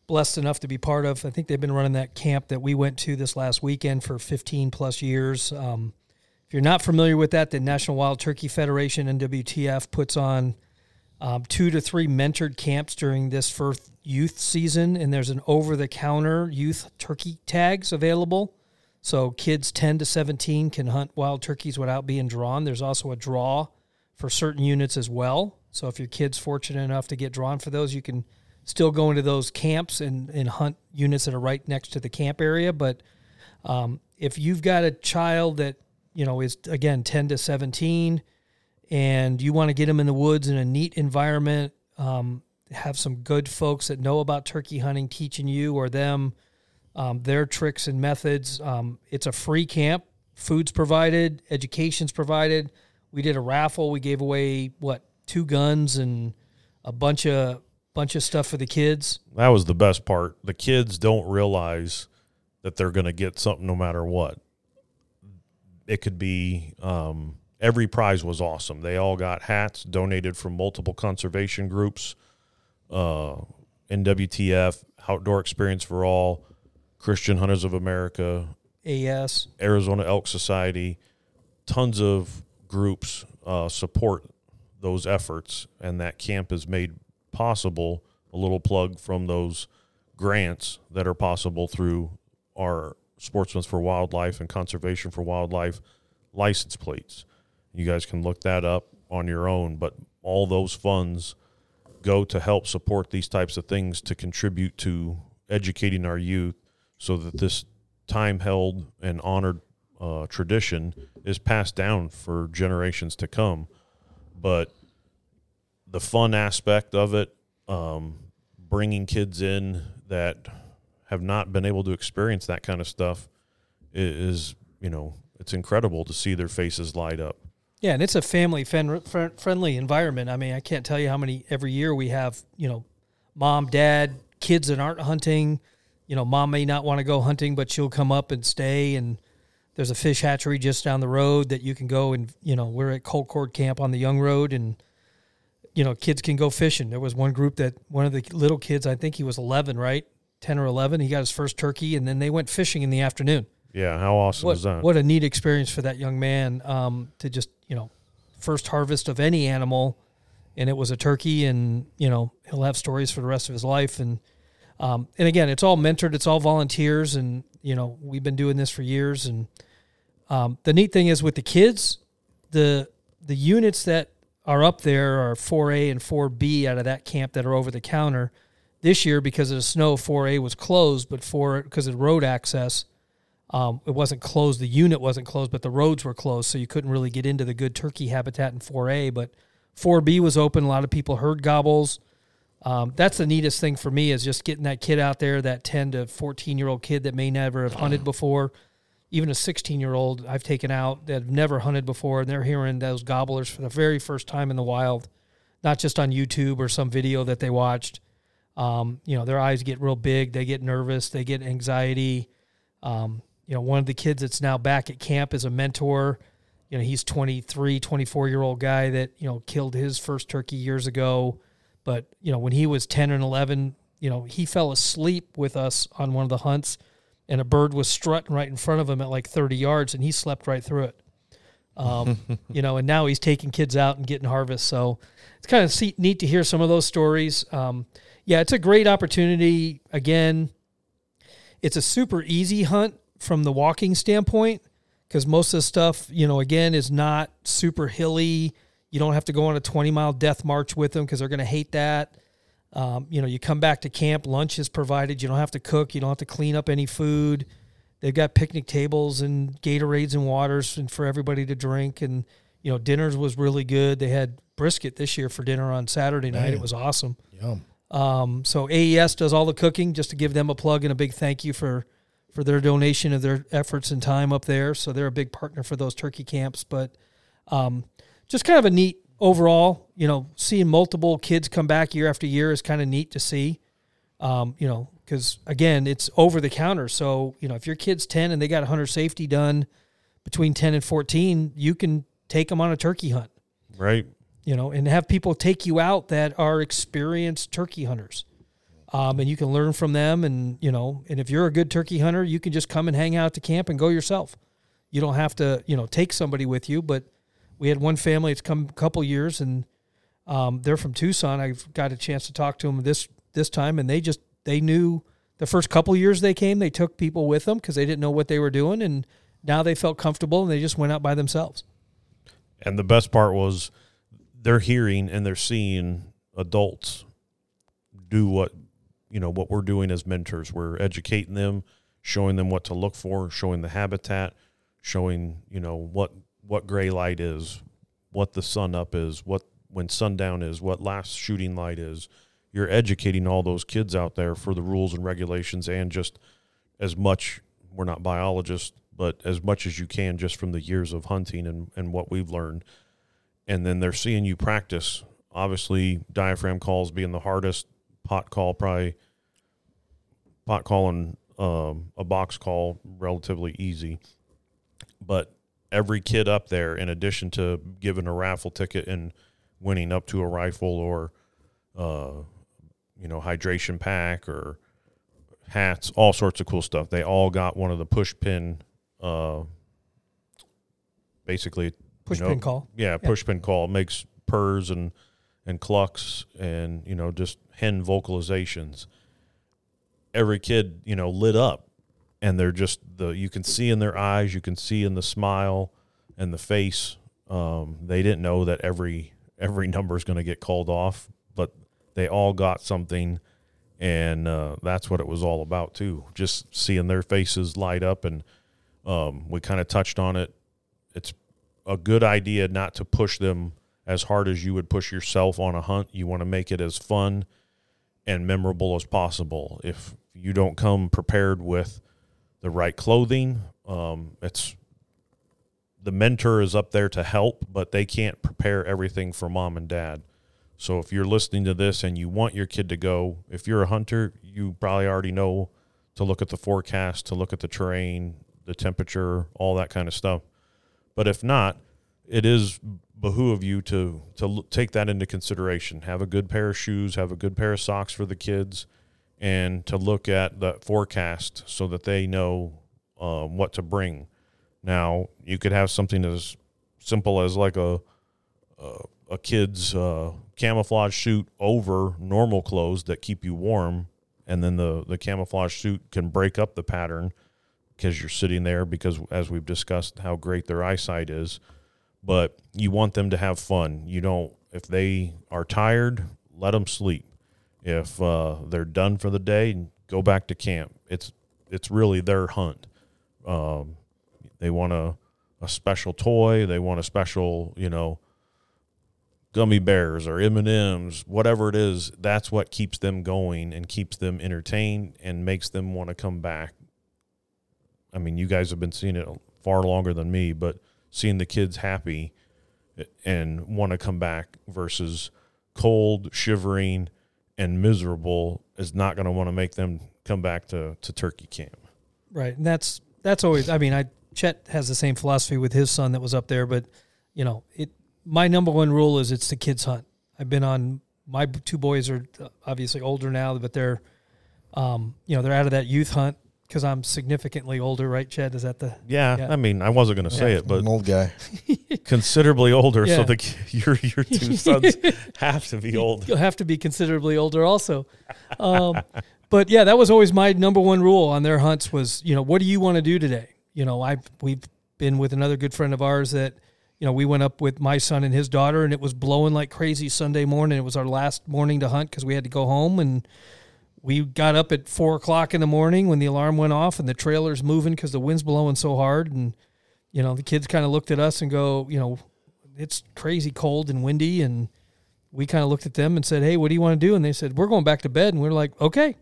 blessed enough to be part of, I think they've been running that camp that we went to this last weekend for 15 plus years. Um, if you're not familiar with that, the National Wild Turkey Federation (NWTF) puts on um, two to three mentored camps during this first youth season, and there's an over-the-counter youth turkey tags available. So kids 10 to 17 can hunt wild turkeys without being drawn. There's also a draw for certain units as well. So if your kid's fortunate enough to get drawn for those, you can still go into those camps and, and hunt units that are right next to the camp area. But um, if you've got a child that, you know, is again 10 to 17 and you want to get them in the woods in a neat environment, um, have some good folks that know about turkey hunting teaching you or them um, their tricks and methods. Um, it's a free camp. Food's provided, education's provided. We did a raffle. We gave away what two guns and a bunch of bunch of stuff for the kids. That was the best part. The kids don't realize that they're going to get something no matter what. It could be um, every prize was awesome. They all got hats donated from multiple conservation groups, uh, NWTF, Outdoor Experience for All, Christian Hunters of America, AS, Arizona Elk Society, tons of groups uh, support those efforts, and that camp is made possible. A little plug from those grants that are possible through our Sportsmen for Wildlife and Conservation for Wildlife license plates. You guys can look that up on your own, but all those funds go to help support these types of things to contribute to educating our youth so that this time held and honored uh, tradition is passed down for generations to come. But the fun aspect of it, um, bringing kids in that have not been able to experience that kind of stuff, is, you know, it's incredible to see their faces light up. Yeah, and it's a family fen- friendly environment. I mean, I can't tell you how many every year we have, you know, mom, dad, kids that aren't hunting. You know, mom may not want to go hunting, but she'll come up and stay and There's a fish hatchery just down the road that you can go and you know we're at Colcord Camp on the Young Road and you know kids can go fishing. There was one group that one of the little kids, I think he was 11, right, 10 or 11. He got his first turkey and then they went fishing in the afternoon. Yeah, how awesome What is that? what a neat experience for that young man um, to just you know first harvest of any animal, and it was a turkey, and you know he'll have stories for the rest of his life and. Um, and again, it's all mentored, it's all volunteers, and you know we've been doing this for years. And um, the neat thing is with the kids, the the units that are up there are 4A and 4B out of that camp that are over the counter. This year, because of the snow, 4A was closed, but for because of road access, um, it wasn't closed. The unit wasn't closed, but the roads were closed, so you couldn't really get into the good turkey habitat in 4A. But 4B was open. A lot of people heard gobbles. Um, that's the neatest thing for me is just getting that kid out there, that 10 to 14 year old kid that may never have hunted <clears throat> before, even a 16 year old I've taken out that have never hunted before, and they're hearing those gobblers for the very first time in the wild, not just on YouTube or some video that they watched. Um, you know, their eyes get real big, they get nervous, they get anxiety. Um, you know, one of the kids that's now back at camp is a mentor. You know, he's 23, 24 year old guy that, you know, killed his first turkey years ago. But, you know, when he was 10 and 11, you know, he fell asleep with us on one of the hunts and a bird was strutting right in front of him at like 30 yards and he slept right through it. Um, <laughs> you know, and now he's taking kids out and getting harvest. So it's kind of neat to hear some of those stories. Um, yeah, it's a great opportunity. Again, it's a super easy hunt from the walking standpoint because most of the stuff, you know, again, is not super hilly. You don't have to go on a 20 mile death march with them because they're going to hate that. Um, you know, you come back to camp, lunch is provided. You don't have to cook. You don't have to clean up any food. They've got picnic tables and Gatorades and waters and for everybody to drink. And, you know, dinners was really good. They had brisket this year for dinner on Saturday night. It was awesome. Yum. Um, so AES does all the cooking. Just to give them a plug and a big thank you for for their donation of their efforts and time up there. So they're a big partner for those turkey camps. But um, just kind of a neat overall. You know, seeing multiple kids come back year after year is kind of neat to see. Um, you know, because again, it's over the counter. So you know, if your kid's ten and they got hunter safety done between ten and fourteen, you can take them on a turkey hunt right? you know, and have people take you out that are experienced turkey hunters. Um, and you can learn from them. And, you know, and if you're a good turkey hunter, you can just come and hang out to camp and go yourself. You don't have to, you know, take somebody with you. But we had one family, it's come a couple years and um, they're from Tucson. I've got a chance to talk to them this, this time and they just, they knew the first couple years they came, they took people with them because they didn't know what they were doing. And now they felt comfortable and they just went out by themselves. And the best part was they're hearing and they're seeing adults do what you know what we're doing as mentors. We're educating them, showing them what to look for, showing the habitat, showing you know what what gray light is, what the sun up is, what when sundown is, what last shooting light is. You're educating all those kids out there for the rules and regulations and just as much we're not biologists, but as much as you can just from the years of hunting and, and what we've learned. And then they're seeing you practice. Obviously, diaphragm calls being the hardest, pot call probably pot call and um, a box call relatively easy. But every kid up there, in addition to giving a raffle ticket and winning up to a rifle or uh, you know hydration pack or hats, all sorts of cool stuff. They all got one of the push pin, uh, basically Push you know, pin call. Yeah, push pin call makes purrs and and clucks and you know just hen vocalizations. Every kid you know lit up, and they're just the you can see in their eyes, you can see in the smile and the face. Um, they didn't know that every every number is going to get called off, but they all got something and uh, that's what it was all about too. Just seeing their faces light up, and um, we kind of touched on it. It's a good idea not to push them as hard as you would push yourself on a hunt. You want to make it as fun and memorable as possible. If you don't come prepared with the right clothing, um, it's the mentor is up there to help, but they can't prepare everything for mom and dad. So if you're listening to this and you want your kid to go, if you're a hunter, you probably already know to look at the forecast, to look at the terrain, the temperature, all that kind of stuff. But if not, it is behoove of you to to take that into consideration. Have a good pair of shoes, have a good pair of socks for the kids, and to look at the forecast so that they know uh, what to bring. Now, you could have something as simple as like a a, a kid's uh, camouflage suit over normal clothes that keep you warm, and then the the camouflage suit can break up the pattern because you're sitting there because as we've discussed how great their eyesight is. But you want them to have fun. You don't if they are tired let them sleep if uh, they're done for the day go back to camp. It's it's really their hunt. Um, they want a, a special toy. They want a special you know gummy bears or m&ms whatever it is. That's what keeps them going and keeps them entertained and makes them want to come back. I mean, you guys have been seeing it far longer than me, but seeing the kids happy and want to come back versus cold, shivering, and miserable is not going to want to make them come back to, to turkey camp. Right. And that's that's always I mean, I Chet has the same philosophy with his son that was up there, but you know, it my number one rule is it's the kids hunt. I've been on my two boys are obviously older now, but they're um, you know, they're out of that youth hunt because I'm significantly older, right, Chad? Is that the Yeah, Yeah. I mean, I wasn't going to say Yeah. it, but an old guy. <laughs> considerably older. So Yeah. the <laughs> your your two sons <laughs> have to be old. You'll have to be considerably older also. Um, but yeah, that was always my number one rule on their hunts was, you know, what do you want to do today? You know, I we've been with another good friend of ours that, you know, we went up with my son and his daughter and it was blowing like crazy Sunday morning. It was our last morning to hunt because we had to go home and we got up at four o'clock in the morning when the alarm went off and the trailer's moving because the wind's blowing so hard and you know the kids kind of looked at us and go you know it's crazy cold and windy and we kind of looked at them and said hey what do you want to do? And they said we're going back to bed and we are like okay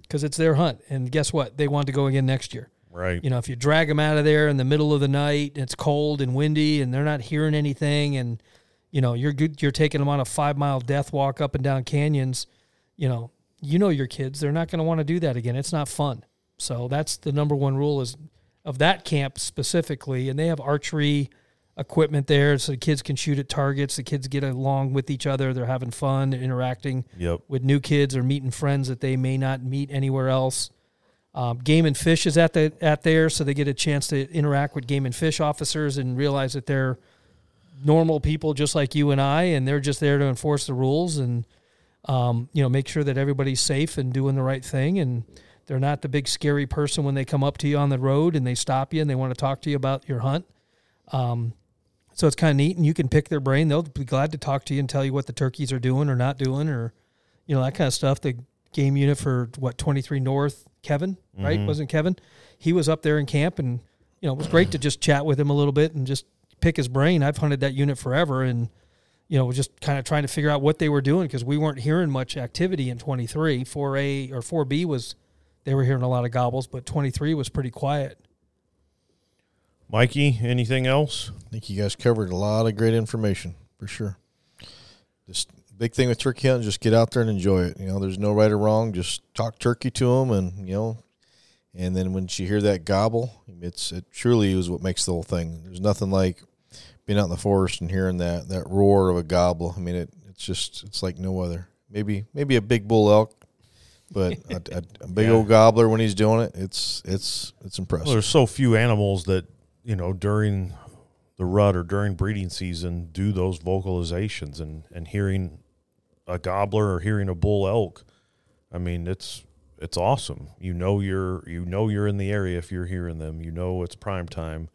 because it's their hunt and guess what? They want to go again next year. Right. you know if you drag them out of there in the middle of the night and it's cold and windy and they're not hearing anything and you know you're good you're taking them on a five mile death walk up and down canyons you know you know your kids they're not going to want to do that again it's not fun so that's the number one rule is of that camp specifically and they have archery equipment there so the kids can shoot at targets the kids get along with each other they're having fun they're interacting Yep. with new kids or meeting friends that they may not meet anywhere else. Um, game and fish is at the at there, so they get a chance to interact with game and fish officers and realize that they're normal people just like you and I, and they're just there to enforce the rules and um, you know make sure that everybody's safe and doing the right thing. And they're not the big scary person when they come up to you on the road and they stop you and they want to talk to you about your hunt. Um, so it's kind of neat, and you can pick their brain. They'll be glad to talk to you and tell you what the turkeys are doing or not doing, or you know that kind of stuff. The game unit for what twenty three North, Kevin, right? Mhm. Wasn't Kevin? He was up there in camp, and you know it was great to just chat with him a little bit and just pick his brain. I've hunted that unit forever, and you know was just kind of trying to figure out what they were doing because we weren't hearing much activity in twenty three. Four A or four B was they were hearing a lot of gobbles, but twenty three was pretty quiet. Mikey, anything else? I think you guys covered a lot of great information for sure. Just big thing with turkey hunting, just get out there and enjoy it. You know, there's no right or wrong. Just talk turkey to them, and you know, and then when you hear that gobble, it's it truly is what makes the whole thing. There's nothing like being out in the forest and hearing that that roar of a gobble. I mean, it it's just it's like no other. Maybe maybe a big bull elk, but a, a, a <laughs> big Yeah. old gobbler when he's doing it, it's it's it's impressive. Well, there's so few animals that you know during the rut or during breeding season do those vocalizations and and hearing a gobbler or hearing a bull elk. I mean, it's it's awesome. You know you're you know you're in the area if you're hearing them. You know it's prime time,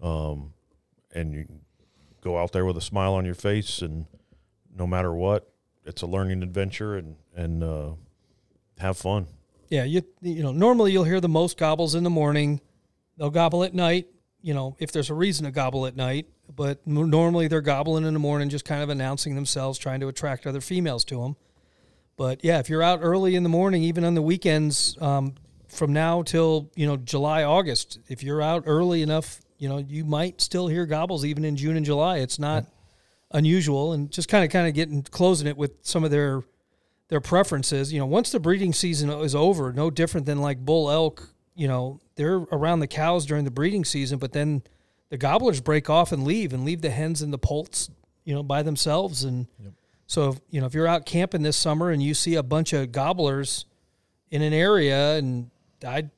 um, and you go out there with a smile on your face, and no matter what, it's a learning adventure, and and uh, have fun. Yeah, you you know normally you'll hear the most gobbles in the morning. They'll gobble at night. You know if there's a reason to gobble at night, but normally they're gobbling in the morning, just kind of announcing themselves, trying to attract other females to them. But yeah, if you're out early in the morning, even on the weekends, um, from now till you know July, August, if you're out early enough, you know you might still hear gobbles even in June and July. It's not unusual, and just kind of kind of getting closing it with some of their their preferences. You know, once the breeding season is over, no different than like bull elk you know, they're around the cows during the breeding season, but then the gobblers break off and leave and leave the hens and the poults, you know, by themselves. And Yep. so, if, you know, if you're out camping this summer and you see a bunch of gobblers in an area, and I'd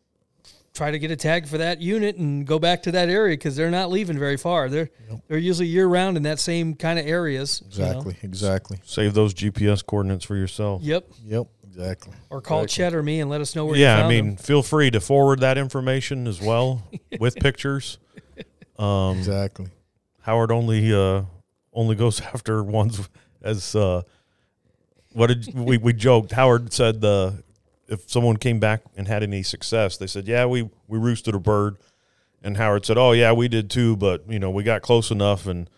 try to get a tag for that unit and go back to that area because they're not leaving very far. They're they're usually year round in that same kind of areas. you know. Exactly. Exactly. Save those GPS coordinates for yourself. Yep. Yep. Exactly. Or call Exactly. Chet or me and let us know where. yeah, you I mean, them. feel free to forward that information as well <laughs> with pictures. Um, Exactly. Howard only uh, only goes <laughs> after ones as uh, what did we we joked. Howard said uh, if someone came back and had any success, they said, "Yeah, we we roosted a bird," and Howard said, "Oh yeah, we did too, but you know we got close enough and."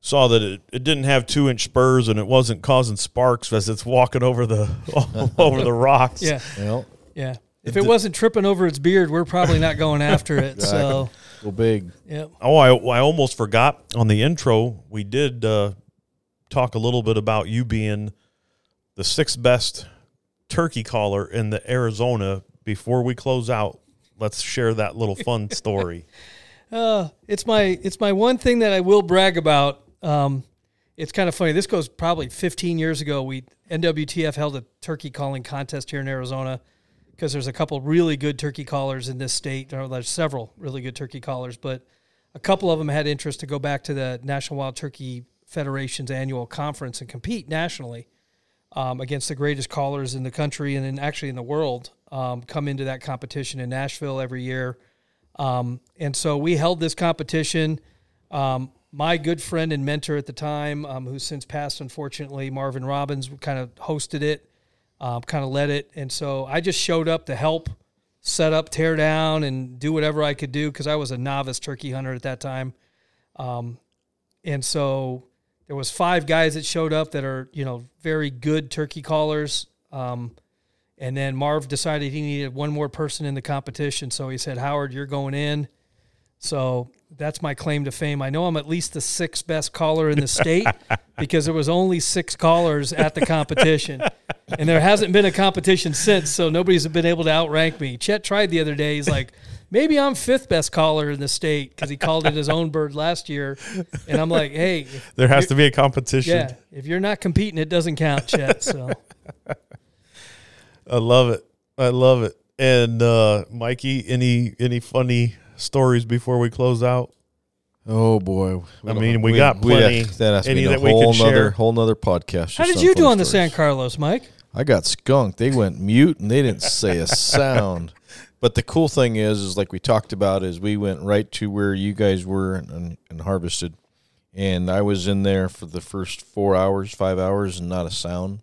Saw that it, it didn't have two inch spurs and it wasn't causing sparks as it's walking over the <laughs> over the rocks. yeah, Well, yeah. If it wasn't tripping over its beard, we're probably not going <laughs> after it. So, go big. yep. Oh, I, I almost forgot on the intro. We did uh, talk a little bit about you being the sixth best turkey caller in the Arizona. Before we close out, let's share that little fun <laughs> story. Uh, it's my it's my one thing that I will brag about. Um, it's kind of funny. This goes probably 15 years ago. We NWTF held a turkey calling contest here in Arizona because there's a couple really good turkey callers in this state. Or there's several really good turkey callers, but a couple of them had interest to go back to the National Wild Turkey Federation's annual conference and compete nationally um, against the greatest callers in the country and then actually in the world. Um, come into that competition in Nashville every year. Um, and so we held this competition. Um, my good friend and mentor at the time, um, who's since passed, unfortunately, Marvin Robbins, kind of hosted it, um, kind of led it. And so I just showed up to help set up, tear down, and do whatever I could do because I was a novice turkey hunter at that time. Um, and so there was five guys that showed up that are, you know, very good turkey callers. Um, and then Marv decided he needed one more person in the competition. So he said, Howard, you're going in. So that's my claim to fame. I know I'm at least the sixth best caller in the state <laughs> because there was only six callers at the competition. And there hasn't been a competition since, so nobody's been able to outrank me. Chet tried the other day. He's like, maybe I'm fifth best caller in the state because he called it his own bird last year. And I'm like, hey, There has to be a competition. yeah, if you're not competing, it doesn't count, Chet. So <laughs> I love it. I love it. And uh, Mikey, any any funny stories before we close out? Oh boy! I mean, we got plenty. that has to Any be a that whole can share? whole nother podcast. how did you do funny on the. San Carlos, Mike? I got skunked. They went mute and they didn't say a sound. <laughs> But the cool thing is, is like we talked about, is we went right to where you guys were and, and, and harvested, and I was in there for the first four hours, five hours, and not a sound.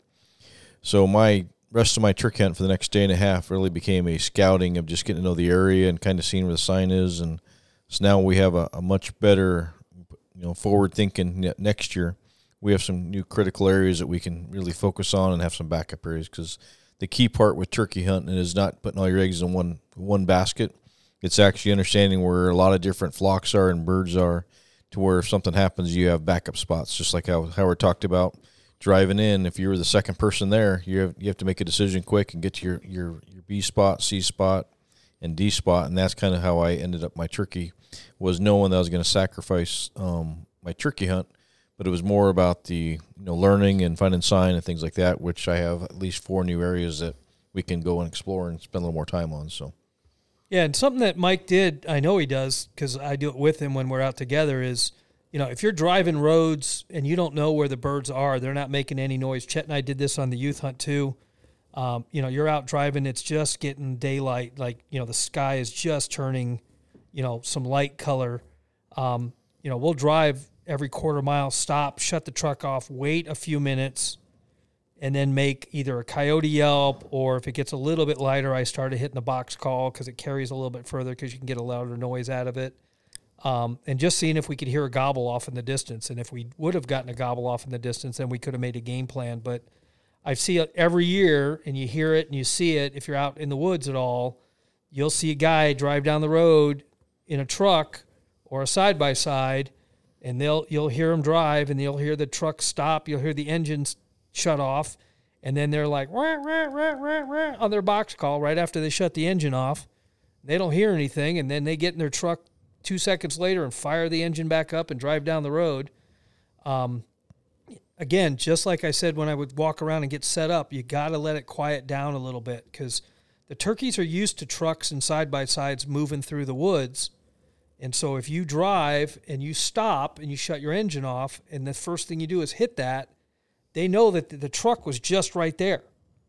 So my rest of my trick hunt for the next day and a half really became a scouting of just getting to know the area and kind of seeing where the sign is, and so now we have a, a much better, you know, forward thinking next year. We have some new critical areas that we can really focus on and have some backup areas because the key part with turkey hunting is not putting all your eggs in one one basket. It's actually understanding where a lot of different flocks are and birds are, to where if something happens, you have backup spots. Just like how Howard talked about driving in. If you're the second person there, you have you have to make a decision quick and get to your your your B spot, C spot, and D spot, and that's kind of how I ended up my turkey. Was knowing that I was going to sacrifice um, my turkey hunt but it was more about the you know learning and finding sign and things like that, which I have at least four new areas that we can go and explore and spend a little more time on. So Yeah, and something that Mike did, I know he does because I do it with him when we're out together. Is you know if you're driving roads and you don't know where the birds are, they're not making any noise. Chet and I did this on the youth hunt too. Um, you know, you're out driving, it's just getting daylight, like you know the sky is just turning, you know, some light color. Um, you know, we'll drive every quarter mile, stop, shut the truck off, wait a few minutes, and then make either a coyote yelp or if it gets a little bit lighter, I started hitting the box call because it carries a little bit further because you can get a louder noise out of it. Um, and just seeing if we could hear a gobble off in the distance. And if we would have gotten a gobble off in the distance, then we could have made a game plan. But I see it every year and you hear it and you see it. If you're out in the woods at all, you'll see a guy drive down the road in a truck or a side by side and they'll you'll hear them drive and you'll hear the truck stop you'll hear the engines shut off and then they're like "Wah, wah, wah, wah, wah," on their box call right after they shut the engine off They don't hear anything, and then they get in their truck two seconds later and fire the engine back up and drive down the road. Um, again, just like I said when I would walk around and get set up, you got to let it quiet down a little bit because the turkeys are used to trucks and side by sides moving through the woods. And so if you drive and you stop and you shut your engine off, and the first thing you do is hit that, they know that the truck was just right there.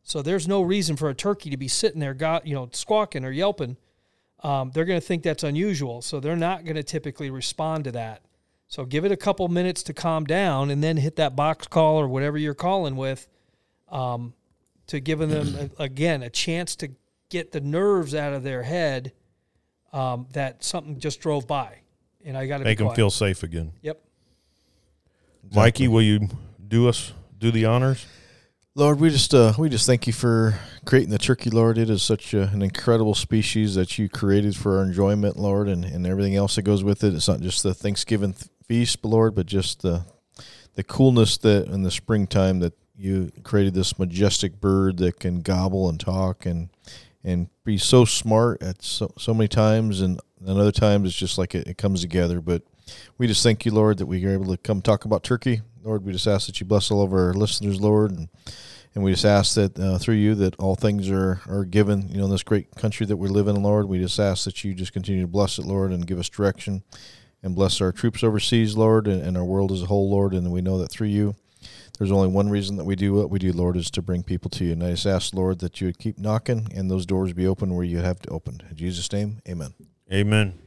So there's no reason for a turkey to be sitting there, got you know, squawking or yelping. Um, they're going to think that's unusual, so they're not going to typically respond to that. So give it a couple minutes to calm down, and then hit that box call or whatever you're calling with, um, to giving them a, again a chance to get the nerves out of their head um, that something just drove by, and I got to Make them feel safe again. Yep. Mikey, will you do us do the honors? Lord, we just uh, we just thank you for creating the turkey, Lord. It is such a, an incredible species that you created for our enjoyment, Lord, and, and everything else that goes with it. It's not just the Thanksgiving th- feast, Lord, but just the the coolness that in the springtime that you created this majestic bird that can gobble and talk and and be so smart at so, so many times, and, and other times it's just like it, it comes together. But we just thank you, Lord, that we are able to come talk about turkey. Lord, we just ask that you bless all of our listeners, Lord, and and we just ask that uh, through you that all things are, are given, you know, in this great country that we live in, Lord. We just ask that you just continue to bless it, Lord, and give us direction and bless our troops overseas, Lord, and, and our world as a whole, Lord. And we know that through you, there's only one reason that we do what we do, Lord, is to bring people to you. And I just ask, Lord, that you would keep knocking and those doors be open where you have to open. In Jesus' name, amen. Amen.